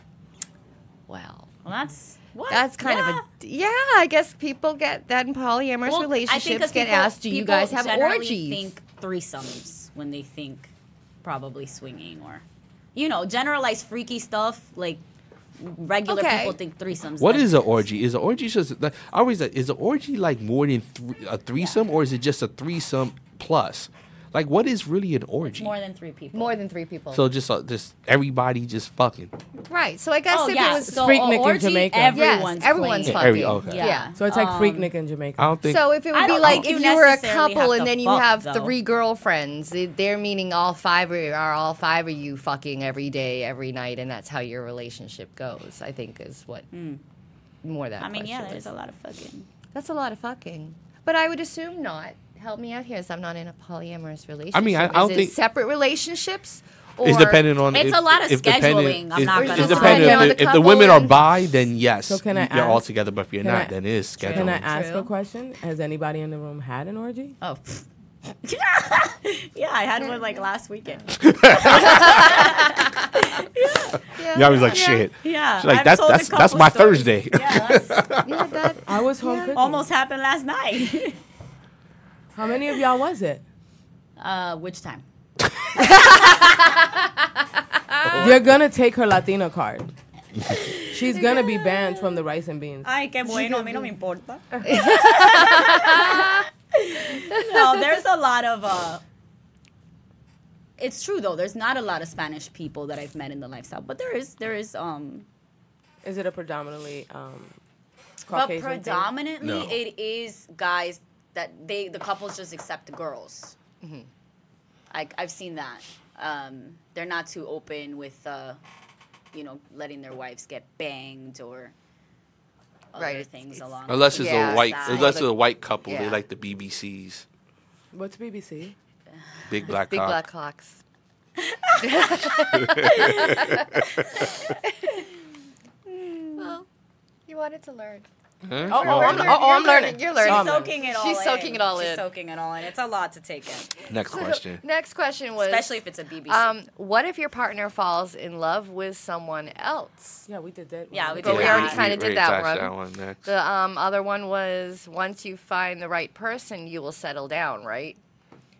Well, Well, that's what? that's kind Yeah. of a yeah. I guess people get that in polyamorous Well, I think relationships 'cause get people- asked, "Do you people guys have generally orgies?" Think threesomes when they think probably swinging or, you know, generalized freaky stuff like regular Okay. people think threesomes. What Like, an orgy? Is an orgy just like, I always like, is an orgy like more than three, a threesome or is it just a threesome plus? Like what is really an orgy? more than three people? More than three people. so just uh, just everybody just fucking. right. So I guess Oh if yeah, it was so Freaknik a in Jamaica. everyone's yes, everyone's playing. fucking. Every- okay. Yeah. Yeah. So it's like Um, Freaknik in Jamaica. I don't think. So if it would be like if you you were a couple and then you fuck, have though. three girlfriends, they- they're meaning all five are, are all five of you fucking every day, every night, and that's how your relationship goes. I think is what more that. I mean, yeah, there's a lot of fucking. That's a lot of fucking. But I would assume not. Help me out here, as I'm not in a polyamorous relationship. I mean, I- I don't it think- separate relationships. Or it's dependent on. It's if- a lot of if scheduling, I'm not gonna It's dependent lie. if, the, The if the women are and- bi, then yes, So can I you're all together. But if you're not, I- then it is scheduling. Can. I ask True. a question? Has anybody in the room had an orgy? Oh. yeah, I had one like last weekend. Yeah, Y'all was like yeah. shit. Yeah, She's like, I've that's- that's- that's my stories. Thursday. Yeah, that's Yeah, that, I was home cooking. almost happened last night. How many of y'all was it? uh, which time? You're gonna take her Latina card. She's gonna be banned from the rice and beans. Ay, qué bueno, a mí no me importa. no, there's a lot of. Uh, it's true though. There's not a lot of Spanish people that I've met in the lifestyle, but there is. There is. Um, Is it a predominantly um, but Caucasian thing? predominantly, No. it is guys that they the couples just accept the girls. I, I've seen that. Um, they're not too open with, uh, you know, letting their wives get banged or other Right, things it's- along. Unless it's Yeah. a white, Side. unless it's a white couple, they Yeah. like the BBCs, What's BBC? big black Big cock. black clocks. well, you wanted to learn. Huh? Oh, oh, I'm, You're- oh, oh, I'm you're learning. You're learning. She's soaking it all She's in. soaking it all She's in. soaking it all in. It's a lot to take in, Next question. Next question was especially if it's a BBC. um, what if your partner falls in love with someone else? Yeah, we did that. Yeah, we But did we that. already kinda did that one. that one next. The um, other one was once you find the right person, you will settle down, right?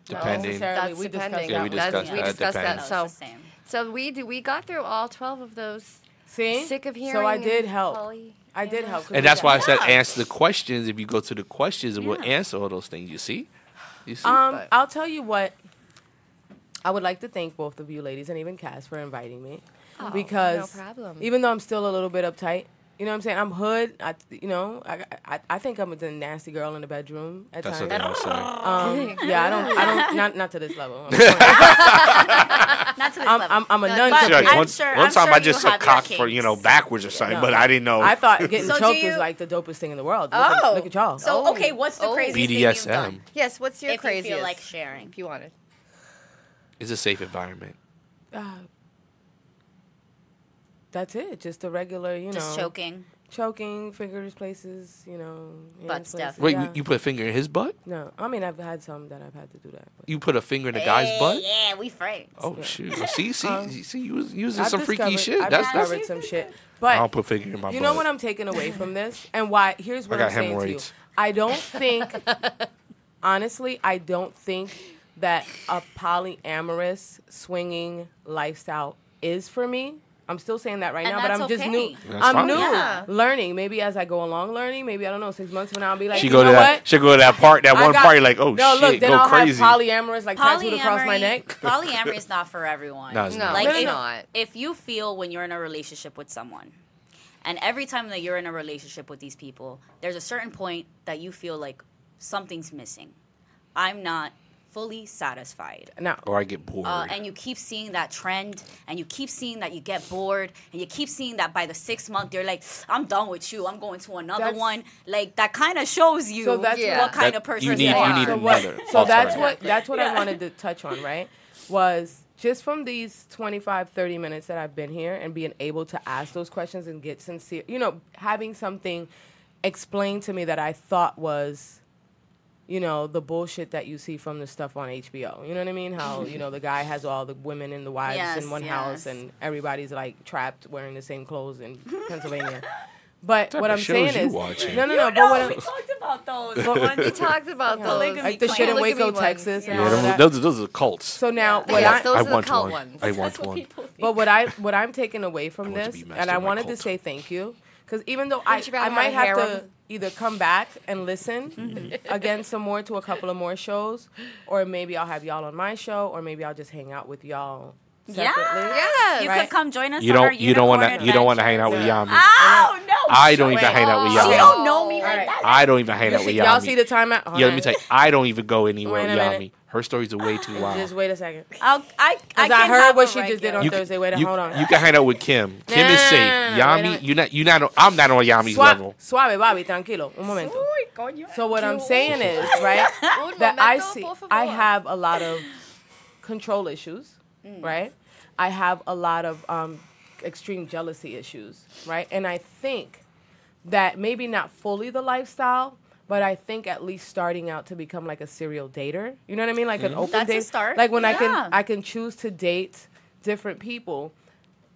Depending. necessarily. That's we depending. discussed Yeah, that we one. That's- discussed we discussed that. Depends. No, So, the same. so we do, we got through all twelve of those. See, Sick of hearing. So I did help. poly- I did help. And that's why I said Yeah. answer the questions. If you go to the questions, it will answer all those things. You see? You see? Um, But- I'll tell you what. I would like to thank both of you ladies and even Cass for inviting me, Oh, because no even though I'm still a little bit uptight, you know what I'm saying. I'm hood. I, you know, I, I, I think I'm a nasty girl in the bedroom at That's what times. they all say. Um, yeah, I don't, I don't, not, not to this level. Not to this I'm, level. I'm, I'm a nun. but to I'm one, sure- one I'm time sure I just you took cock for you know backwards or something, No. but I didn't know. I thought getting So choked you- was like the dopest thing in the world. Look, Oh, look at y'all. So Oh. okay, what's the Oh. craziest thing you've BDSM done? Yes. What's your if craziest? you feel like sharing. if you wanted. It's a safe environment. Uh, that's it. Just a regular, you Just know, choking. choking, fingers places, you know, Butt stuff. places. Wait, Yeah. you- you put a finger in his butt? No, I mean I've had some that I've had to do that. But You put a finger in the guy's Hey, butt? Yeah, we friends. Oh shoot! Well, see, see, Um, see, you was using I've some freaky discovered- shit. I've That's that's. discovered some shit. I But don't put finger in my you butt. know what I'm taking away from this, and why? Here's what I I'm got saying to you. hemorrhoids. I don't think, honestly, I don't think that a polyamorous swinging lifestyle is for me. I'm still saying that right And now, but I'm just okay. new. That's I'm fine. new, Yeah. learning. Maybe as I go along, learning. Maybe I don't know. Six months from now, I'll be like, She you go know to that. what? She go to that part. That I one got- party, like, oh no, shit, look, then go I'll crazy. have polyamorous like tattooed across my neck. polyamory is not for everyone. No, it's No, not. Like No, no, if, not. if you feel when you're in a relationship with someone, and every time that you're in a relationship with these people, there's a certain point that you feel like something's missing. I'm not fully satisfied. Now, or I get bored. Uh, and you keep seeing that trend, and you keep seeing that you get bored, and you keep seeing that by the sixth month you're like, "I'm done with you. I'm going to another That's- one." Like that kind of shows you So that's Yeah. what kind That- of person you need. You are. need so another. what, so Oh, that's what that's what I wanted to touch on, right? Was just from these 25 30 minutes that I've been here and being able to ask those questions and get sincere, you know, having something explained to me that I thought was you know, the bullshit that you see from the stuff on HBO. You know what I mean? How, you know, the guy has all the women and the wives Yes, in one yes. house and everybody's like trapped wearing the same clothes in Pennsylvania. But Type what I'm shows saying you is watching? no, no, You no. know, But what I'm, we talked about those. But- ones. We talked about Yeah. those. Like the shit in Waco, ones. Texas, and Yeah. all yeah, of them- that. those, those are cults. So now, what Yes, I those I are the want cult one. ones. I want That's what one. people. But what I what I'm taking away from I this, and I mastered by wanted to say thank you, because even though I Would you I might have a to harem? Either come back and listen Mm-hmm. again some more to a couple of more shows, or maybe I'll have y'all on my show, or maybe I'll just hang out with y'all Yeah. separately. Yes. You Right. could come join us. You on our don't. You don't want to. You don't want to hang out adventure. with Yami. Oh no! I don't even hang out with She Yami. don't know me like Alright. that. I don't even hang out with Y'all Y'all see the time out? Hold Yeah, let me tell you, I don't even go anywhere Wait with a Yami. Minute. Her stories are way too wild. Just wait a second. I'll, I, I, I, heard what a she just did on You Thursday. Wait, a you, hold on. you can hang out with Kim. Kim is safe. Nah, wait a Yami, minute. you not. You not. on- I'm not on Yami's Suave, level. suave, Bobby, tranquilo. Un momento. So what I'm saying is, right, that I see. I have a lot of control issues, Mm. right? I have a lot of um, extreme jealousy issues, right? And I think that maybe not fully the lifestyle, but I think at least starting out to become like a serial dater. You know what I mean? Like an mm-hmm. open That's a date. start. Like when I can I can choose to date different people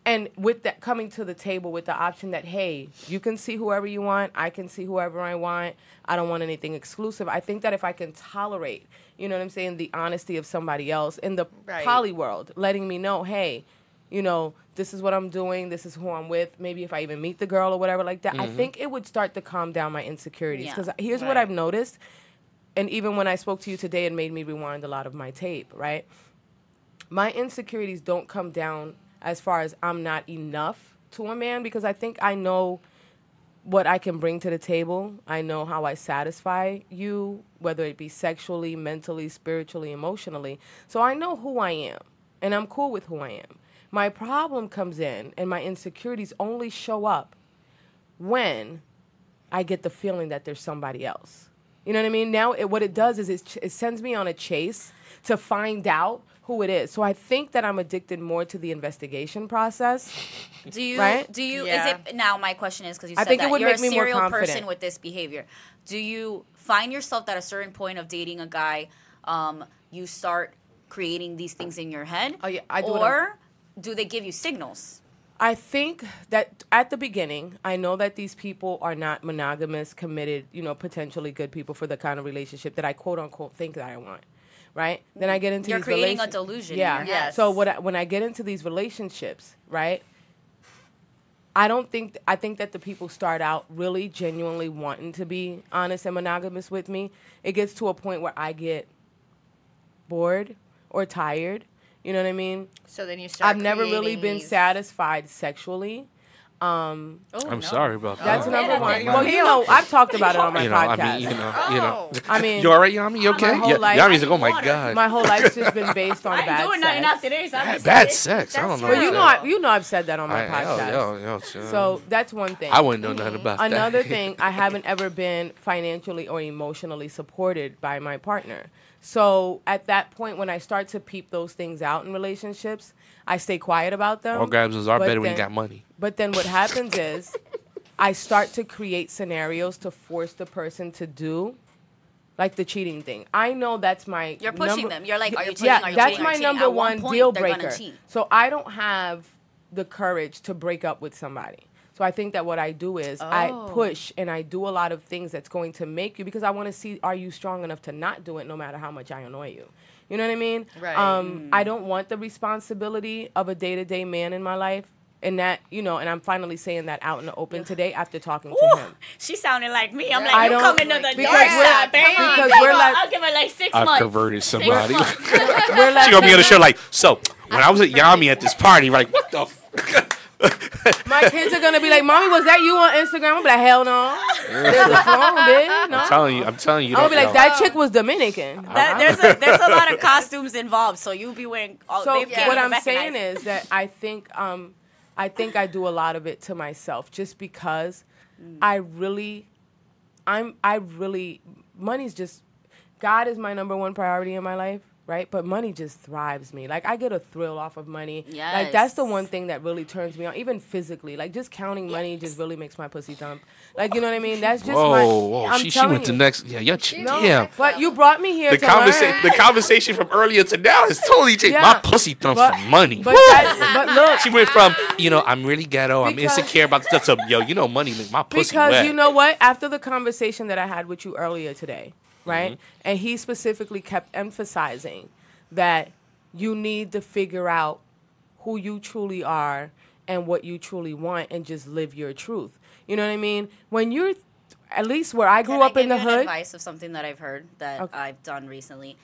and with that coming to the table with the option that hey you can see whoever you want i can see whoever i want i don't want anything exclusive i think that if i can tolerate you know what i'm saying the honesty of somebody else in the Right. poly world letting me know hey you know, this is what I'm doing, this is who I'm with, maybe if I even meet the girl or whatever like that, I mm-hmm. think it would start to calm down my insecurities. Yeah, Because here's what. I've noticed, and even when I spoke to you today, it made me rewind a lot of my tape, right? My insecurities don't come down as far as I'm not enough to a man because I think I know what I can bring to the table. I know how I satisfy you, whether it be sexually, mentally, spiritually, emotionally. So I know who I am, and I'm cool with who I am. My problem comes in, and my insecurities only show up when I get the feeling that there's somebody else. You know what I mean? Now, it, what it does is it, ch- it sends me on a chase to find out who it is. So I think that I'm addicted more to the investigation process. Do you Right? do you Yeah. is it now my question is because you said I said think it would you're make a me more serial person with this behavior. Do you find yourself at a certain point of dating a guy, um, you start creating these things in your head? Oh, yeah, I do it Or do they give you signals? I think that at the beginning, I know that these people are not monogamous, committed, you know, potentially good people for the kind of relationship that I quote unquote think that I want. Right? Then I get into You're these creating a delusion Yeah. Yes. So what I, when I get into these relationships, right? I don't think I think that the people start out really genuinely wanting to be honest and monogamous with me. It gets to a point where I get bored or tired. You know what I mean? So then you start. I've never really been these- satisfied sexually. Um, Oh, I'm no. sorry about that's that. That's number one. Well, you know, I've talked about it on my you know, podcast. I mean, you know, you know. Oh. I mean, you all right, Yami? You okay? Yeah, life- Yami's like, oh my god, my whole life's just been based on bad sex. today. So bad, bad sex. I don't know. But you know. I, you know, I've said that on my I, yo, podcast. yo, yo, so, So that's one thing. I wouldn't know nothing about that. Another thing, I haven't ever been financially or emotionally supported by my partner. So at that point, when I start to peep those things out in relationships, I stay quiet about them. Orgasms are but better when you then- got money. But then what happens is I start to create scenarios to force the person to do like the cheating thing. I know that's my You're pushing number- them. You're like, are you cheating? Yeah, Are you that's cheating? my Are you cheating? number At one one point, deal breaker. So I don't have the courage to break up with somebody. So I think that what I do is I Oh. push and I do a lot of things that's going to make you because I want to see are you strong enough to not do it no matter how much I annoy you. You know what I mean? Right. Um, I don't want the responsibility of a day to day man in my life. And that, you know, and I'm finally saying that out in the open today after talking to him. She sounded like me. I'm like, I you don't- coming to the because dark we're- side, baby. because Come we're on, like- I'll give her like 6 I've months. converted Six somebody. months. We're like, she gonna be on the show like, so when I was at Yami at this party, like, what the? F-? my kids are gonna be like, "Mommy, was that you on Instagram?" I'm be like, "Hell no." There's a phone, bitch. No. I'm telling you, I'm telling you. I'm gonna be like, "That chick was Dominican." That, there's a there's a lot of costumes involved, so you'll be wearing. All, So they can't what I'm saying is that I think um, I think I do a lot of it to myself just because I really, I'm I really money's just God is my number one priority in my life. Right, but money just thrives me. Like I get a thrill off of money. Like that's the one thing that really turns me on, even physically. Like just counting money just really makes my pussy thump. Like you know what I mean? That's just Whoa, my. whoa, I'm she, she telling went to you. next. Yeah, your ch- No, damn. but you brought me here The conversation, the conversation from earlier to now is totally changed. Yeah. My pussy thumps But- for money. But, that, but look, she went from, you know, I'm really ghetto, I'm insecure about stuff to, yo, you know, money make my pussy because wet. you know what? After the conversation that I had with you earlier today, right? Mm-hmm. And he specifically kept emphasizing that you need to figure out who you truly are and what you truly want and just live your truth. You know what I mean? When you're at least where I grew Can I up in the you hood. Advice of something that I've heard that Okay. I've done recently.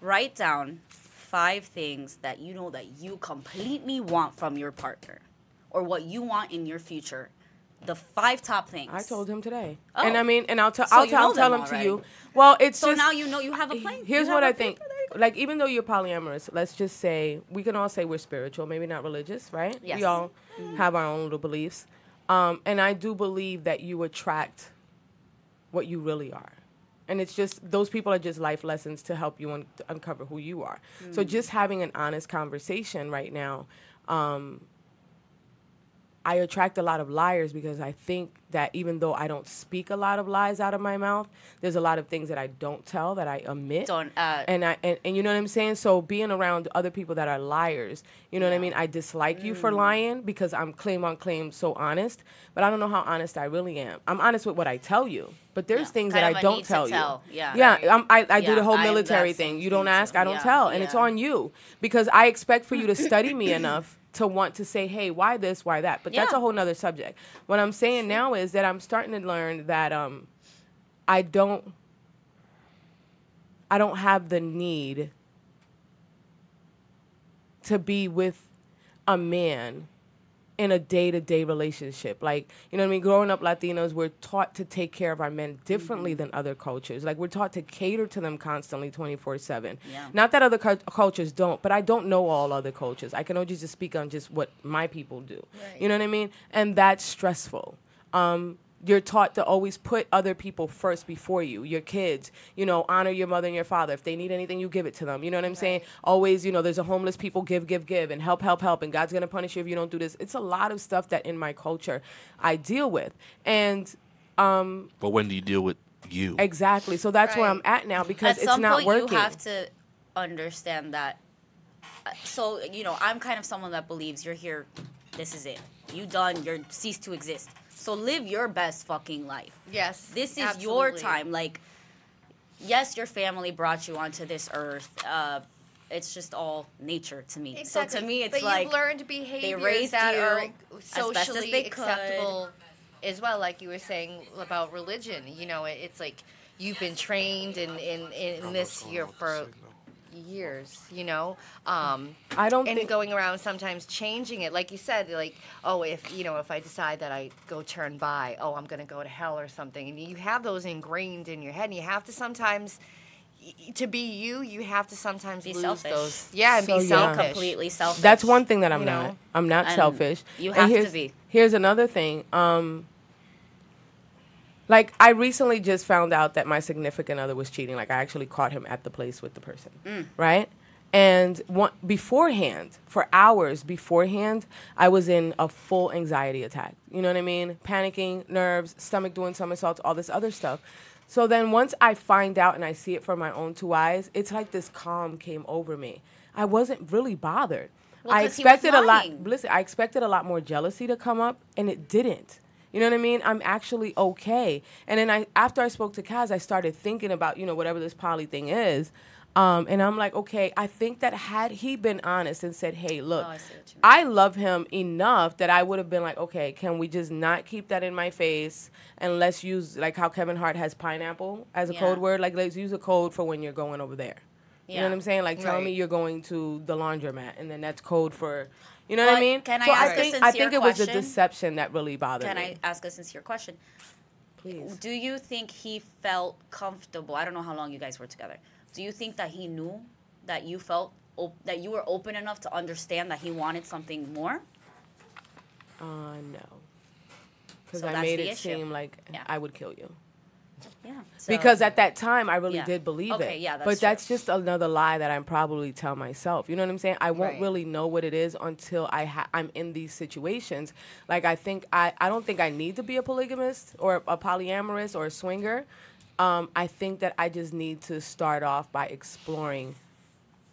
Write down five things that you know that you completely want from your partner, or what you want in your future. The five top things. I told him today. Oh. And I mean, and I'll tell So I'll know I'll tell him to you. Well, it's So just now you know you have a plan. Here's what I think. Like, even though you're polyamorous, let's just say we can all say we're spiritual, maybe not religious, right? Yes. We all have our own little beliefs. Um, and I do believe that you attract what you really are. And it's just, those people are just life lessons to help you un- uncover who you are. So just having an honest conversation right now, um, I attract a lot of liars because I think that even though I don't speak a lot of lies out of my mouth, there's a lot of things that I don't tell that I omit. Don't, uh, and I and, and you know what I'm saying? So being around other people that are liars, you know what I mean? I dislike you Mm. for lying because I'm claim on claim so honest, but I don't know how honest I really am. I'm honest with what I tell you, but there's Yeah. things Kind that I don't to tell you. tell. Yeah. Yeah, I, I do the whole military thing. You don't ask. I don't Yeah, tell, and it's on you because I expect for you to study me enough to want to say, hey, why this, why that? But that's a whole nother subject. What I'm saying now is that I'm starting to learn that um, I don't I don't have the need to be with a man in a day-to-day relationship. Like you know what i mean? Growing up latinos we're taught to take care of our men differently Mm-hmm. than other cultures. Like we're taught to cater to them constantly 24-7 not that other cul- cultures don't but i don't know all other cultures. I can only just speak on just what my people do. You know what i mean? And that's stressful. Um, you're taught to always put other people first before you your kids you know honor your mother and your father if they need anything you give it to them you know what i'm saying always you know there's a homeless people give give give and help help help and god's gonna punish you if you don't do this it's a lot of stuff that in my culture i deal with and um But when do you deal with you? exactly so that's where i'm at now because At it's some not point, working you have to understand that. uh, So you know, I'm kind of someone that believes you're here. This is it. You done. You're ceased to exist. So live your best fucking life. Yes. This is your time. Like, yes, your family brought you onto this earth. Uh, it's just all nature to me. Exactly. So to me, it's but like you've learned behaviors raised that you are as best as socially they could. acceptable as well. Like you were saying about religion, you know, it, it's like you've been trained in in, in this year for years, you know. Um, i don't and think going around sometimes changing it like you said like oh if you know if i decide that i go turn by oh i'm going to go to hell or something and you have those ingrained in your head and you have to sometimes y- to be you you have to sometimes Be lose selfish. those yeah and So, be yeah. selfish completely selfish. That's one thing that I'm You not. know? I'm not And selfish. you have to here's, be. Here's another thing. Um, like I recently just found out that my significant other was cheating. Like I actually caught him at the place with the person, Mm. right? And one, beforehand, for hours beforehand, I was in a full anxiety attack. You know what I mean? Panicking, nerves, stomach doing somersaults, all this other stuff. So then once I find out and I see it from my own two eyes, it's like this calm came over me. I wasn't really bothered. Well, I 'cause he was expected a lot. Listen, I expected a lot more jealousy to come up, and it didn't. You know what I mean? I'm actually okay. And then I, after I spoke to Cass, I started thinking about you know whatever this poly thing is, um, and I'm like, okay, I think that had he been honest and said, hey, look, Oh, I see what you mean. I love him enough that I would have been like, okay, can we just not keep that in my face and let's use like how Kevin Hart has pineapple as a Yeah. code word. Like let's use a code for when you're going over there. You know what I'm saying? Like tell me you're going to the laundromat and then that's code for you know what I mean? can I so ask I a think I sincere think it was the question? deception that really bothered Can me. Can I ask a sincere question? Please. Do you think he felt comfortable? I don't know how long you guys were together. Do you think that he knew that you felt op- that you were open enough to understand that he wanted something more? Uh no. Because So I made it issue. seem like Yeah. I would kill you. Yeah. because at that time I really Yeah. did believe Okay, it. yeah, that's but true. that's just another lie that I'm probably tell myself. You know what I'm saying? I won't Right. really know what it is until I ha- I'm in these situations. Like I think I I don't think I need to be a polygamist or a polyamorous or a swinger. Um, I think that I just need to start off by exploring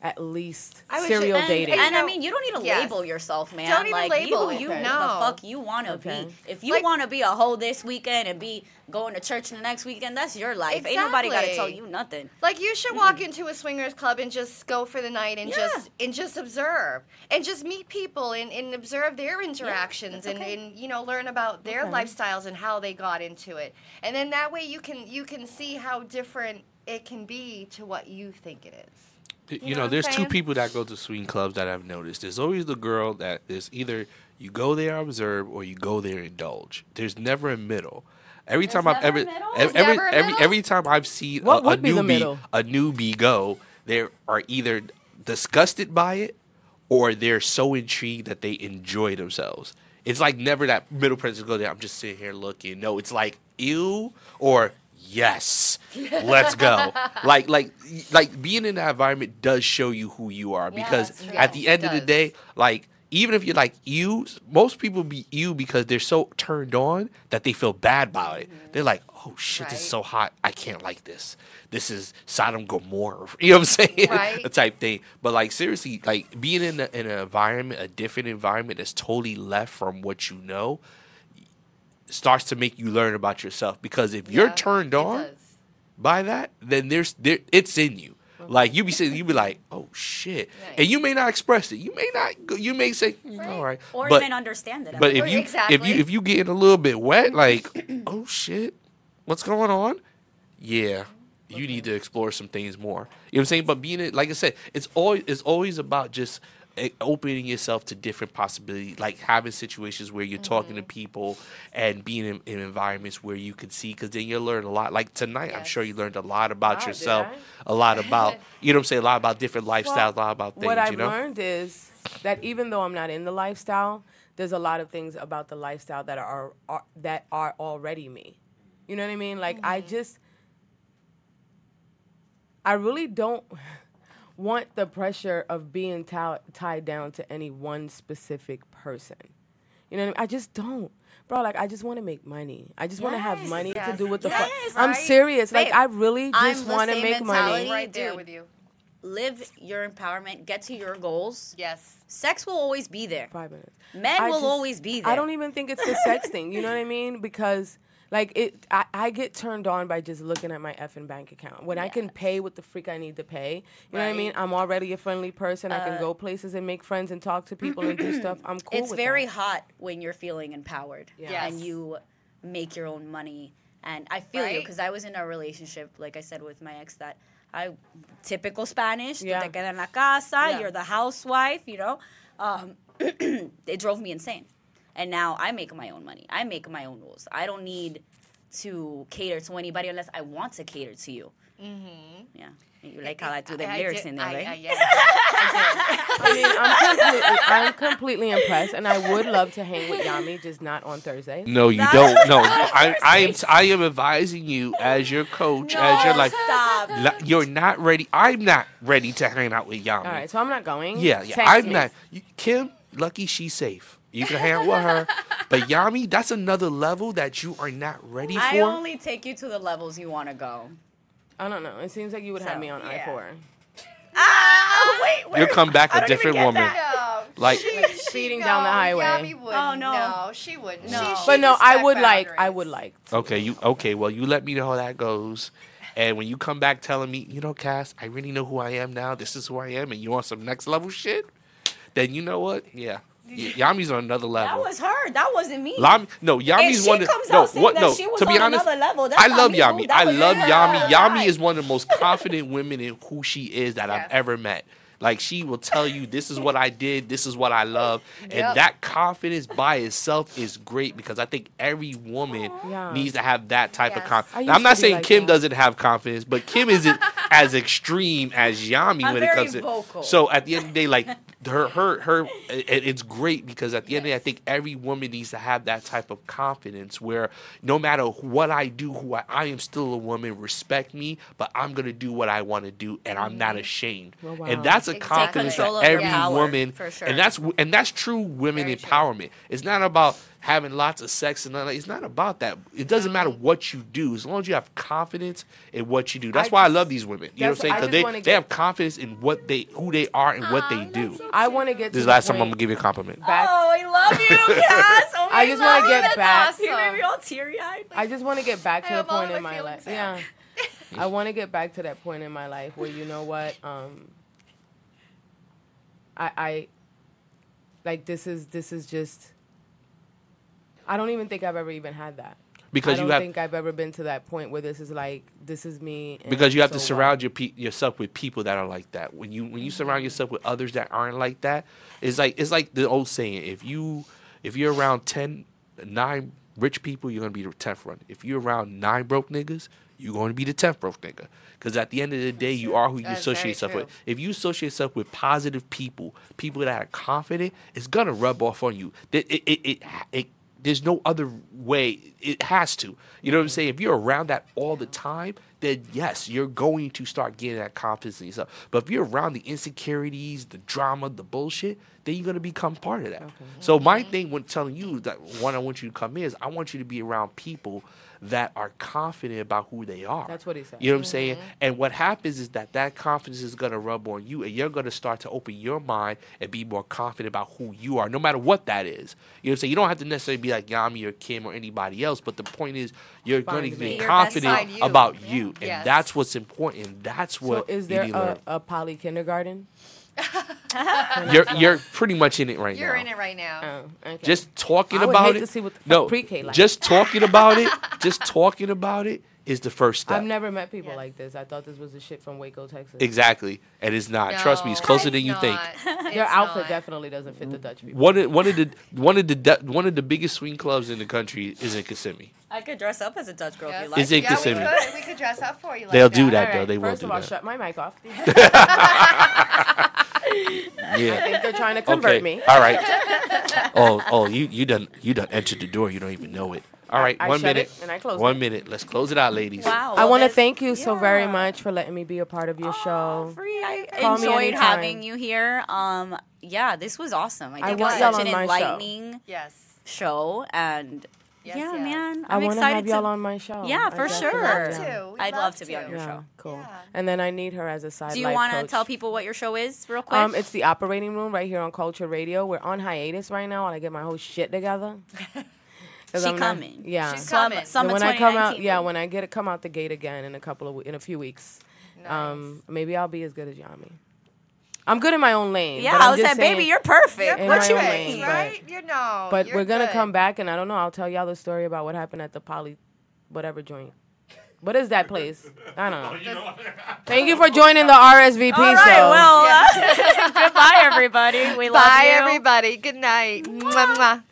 at least I was serial and- dating. And I mean, you don't need to yes. label yourself, man. Don't even like, label be it. who you Okay. the No. fuck you want to Okay. be. If you Like- want to be a hoe this weekend and be going to church the next weekend, that's your life. Exactly. Ain't nobody got to tell you nothing. Like you should walk into a swingers club and just go for the night and Yeah. just and just observe and just meet people and, and observe their interactions that's and, and you know learn about their Okay. lifestyles and how they got into it. And then that way you can you can see how different it can be to what you think it is. You, know know, what I'm there's two people that go to swing clubs that I've noticed. There's always the girl that is either you go there observe or you go there indulge. There's never a middle. Every time I've ever every every every, every time I've seen What a, a would be the newbie a newbie go, they are either disgusted by it or they're so intrigued that they enjoy themselves. It's like never that middle person go there. I'm just sitting here looking. No, it's like ew or yes, let's go. like like like being in that environment does show you who you are because at the end of the day, like even if you're like you, most people be you because they're so turned on that they feel bad about it. They're like, oh shit, this is so hot. I can't like this. This is Sodom Gomorrah. You know what I'm saying? Right. type thing. But like seriously, like being in, a, in an environment, a different environment that's totally left from what you know, starts to make you learn about yourself. Because if you're turned on does. By that, then there's there it's in you. Like you be saying, you be like, "Oh shit," Right. and you may not express it. You may not. go- You may say, "Mm, "All right," or but even understand it. but if you if exactly. you if you getting a little bit wet, like, "Oh shit, what's going on?" Yeah, you need to explore some things more. You know what I'm saying? But being it, like I said, it's always it's always about just opening yourself to different possibilities, like having situations where you're talking to Mm-hmm. people and being in, in environments where you can see, because then you'll learn a lot. Like tonight, I'm sure you learned a lot about Wow, yourself, a lot about you know what I'm saying, a lot about different lifestyles, a lot about things. You know. What I've you know, learned is that even though I'm not in the lifestyle, there's a lot of things about the lifestyle that are, are that are already me. You know what I mean? Like I just I really don't want the pressure of being ti- tied down to any one specific person. You know what I mean? I just don't. Bro, like I just want to make money. I just want to have Yes, money to do what the yes, fuck. I'm right? serious. Like I really I'm just the want to same make mentality. money. right there Dude. with you. Live your empowerment. Get to your goals. Yes. Sex will always be there. Five minutes. Men I will just- always be there. I don't even think it's the sex thing. You know what I mean? Because like it, I, I get turned on by just looking at my effing bank account. When I can pay what the freak I need to pay, you know what I mean? I'm already a friendly person. I can go places and make friends and talk to people and do stuff. I'm cool. it's with very that. hot when you're feeling empowered Yeah. and you make your own money. And I feel you because I was in a relationship, like I said, with my ex that I typical Spanish. Yeah. te quedas en la casa. Yeah. You're the housewife. You know, um, it drove me insane. And now I make my own money. I make my own rules. I don't need to cater to anybody unless I want to cater to you. Mm-hmm. Yeah. You like how I do the I lyrics did- in there, I- right? I- yeah, I I mean, I'm completely, I'm completely impressed, and I would love to hang with Yami, just not on Thursday. No, you Not- don't. No, I, I am. I am advising you as your coach, as your like. Stop. la- You're not ready. I'm not ready to hang out with Yami. All right, so I'm not going. Yeah, yeah. Text I'm me. not. You, Kim, lucky she's safe. You can hang out with her, but Yami, that's another level that you are not ready for. I only take you to the levels you want to go. I don't know. It seems like you would have me on yeah. I four. Ah, wait, wait. You'll come back I a different get woman. No, Like- she, Like she- speeding no, down the highway. Yami wouldn't. Oh, no. no, she wouldn't. No. She, she But no, I respect would like. I would like. Okay, you okay? Well, you let me know how that goes, and when you come back telling me, you know, Cass, I really know who I am now. This is who I am, and you want some next level shit, then you know what? Yeah, Y- Yami's on another level. That was her. That wasn't me. Lam- no, Yami's she one. Of, comes no, out saying what? that No, she was to be on honest, another level, that's I love me. Yami. That I love her. Yami. Yami is one of the most confident women in who she is that Yes. I've ever met. Like she will tell you, this is what I did, this is what I love, and Yep. that confidence by itself is great because I think every woman Yeah. needs to have that type of Yes. I confidence. used I'm not saying like Kim that. doesn't have confidence, but Kim isn't as extreme as Yami I'm when it very comes to. So at the end of the day, like her, her, her, it, it's great because at the end of the day, I think every woman needs to have that type of confidence where no matter what I do, who I, I am still a woman. Respect me, but I'm gonna do what I want to do, and I'm not mm-hmm. ashamed. Oh, wow. And that's a Exactly. confidence Control that every power, woman, sure. and that's and that's true women Very true. empowerment. It's not about having lots of sex and all that. It's not about that. It doesn't matter what you do as long as you have confidence in what you do. That's I why I love these women. You know what I'm saying? Because they they have confidence in what they who they are and what they do. I want to get. This to is the the last time I'm gonna give you a compliment. Back. Oh, I love you, Cass. Oh, I just want to get back. awesome. You made me all teary eyed. I just want to get back I to the point in my my life. Yeah. I want to get back to that point in my life where you know what, um, I, I, like this is this is just. I don't even think I've ever even had that. Because I don't you have think I've ever been to that point where this is like this is me. because you have to surround your pe- yourself with people that are like that. When you when you surround mm-hmm. yourself with others that aren't like that, it's like it's like the old saying: if you if you're around 10, nine rich people, you're gonna be the tenth one. If you're around nine broke niggas, you're going to be the tenth broke nigga. Because at the end of the day, you are who you That's associate yourself true. with. If you associate yourself with positive people, people that are confident, it's gonna rub off on you. It, it, it, it, it- there's no other way. It has to. You know what I'm saying? If you're around that all the time, then yes, you're going to start getting that confidence in yourself. But if you're around the insecurities, the drama, the bullshit, then you're gonna become part of that. So my thing when telling you that one I want you to come in is I want you to be around people that are confident about who they are. That's what he said. You know what I'm saying? Mm-hmm. And what happens is that that confidence is going to rub on you, and you're going to start to open your mind and be more confident about who you are, no matter what that is. You know what I'm saying? You don't have to necessarily be like Yami or Kim or anybody else, but the point is you're going to be confident you. about Yeah. you. and Yes. that's what's important. That's So what is you there need a, learn. a poly kindergarten? You're you're pretty much in it right now. You're now. in it right now. Oh, okay. Just talking I would about hate it. to see what the fuck no, pre-K like. just talking about it. Just talking about it is the first step. I've never met people Yeah. like this. I thought this was a shit from Waco, Texas. Exactly, and it's not. Trust me, it's No, closer than you it's think. not. Your It's outfit not. definitely doesn't fit the Dutch people. One of, one of the one of the de- one of the biggest swing clubs in the country is in Kissimmee. I could dress up as a Dutch girl Yes. if you like. Is it yeah, we Kissimmee? could. We could dress up for you. Like They'll that. do that All though. right, They will First do of all, that. shut my mic off. Yeah. I think they're trying to convert Okay. me. All right. Oh, oh, you you done you done entered the door. You don't even know it. All right. I one minute. it and I closed One it. minute. Let's close it out, ladies. Wow. I well, want to thank you so very much for letting me be a part of your show. Free. I Call enjoyed having you here. Um, yeah, this was awesome. I I think it was such an on show. enlightening Yes. show, and Yes, yeah, yes. man, I I'm want to excited have y'all on my show. Yeah, I for definitely sure. am. Love to. We'd I'd love to be on your Yeah, show. cool. Yeah. And then I need her as a side. Do you want want to tell people what your show is, real quick? Um, it's the operating room right here on Culture Radio. We're on hiatus right now while I get my whole shit together. 'Cause She I'm not- coming. yeah. She's Summer- coming. summer And when I come out, 2019. yeah, when I get come out the gate again in a couple of in a few weeks, Nice. um, maybe I'll be as good as Yami. I'm good in my own lane. yeah, but I was just like, baby, you're perfect. You're in my perfect, own lane, but- right? you know. But we're gonna good. come back, and I don't know. I'll tell y'all the story about what happened at the poly, whatever joint. What is that place? I don't know. Thank you for joining the RSVP All right, show. well, uh, goodbye, everybody. We love you. Bye, you. everybody. Good night. Mwah, mwah.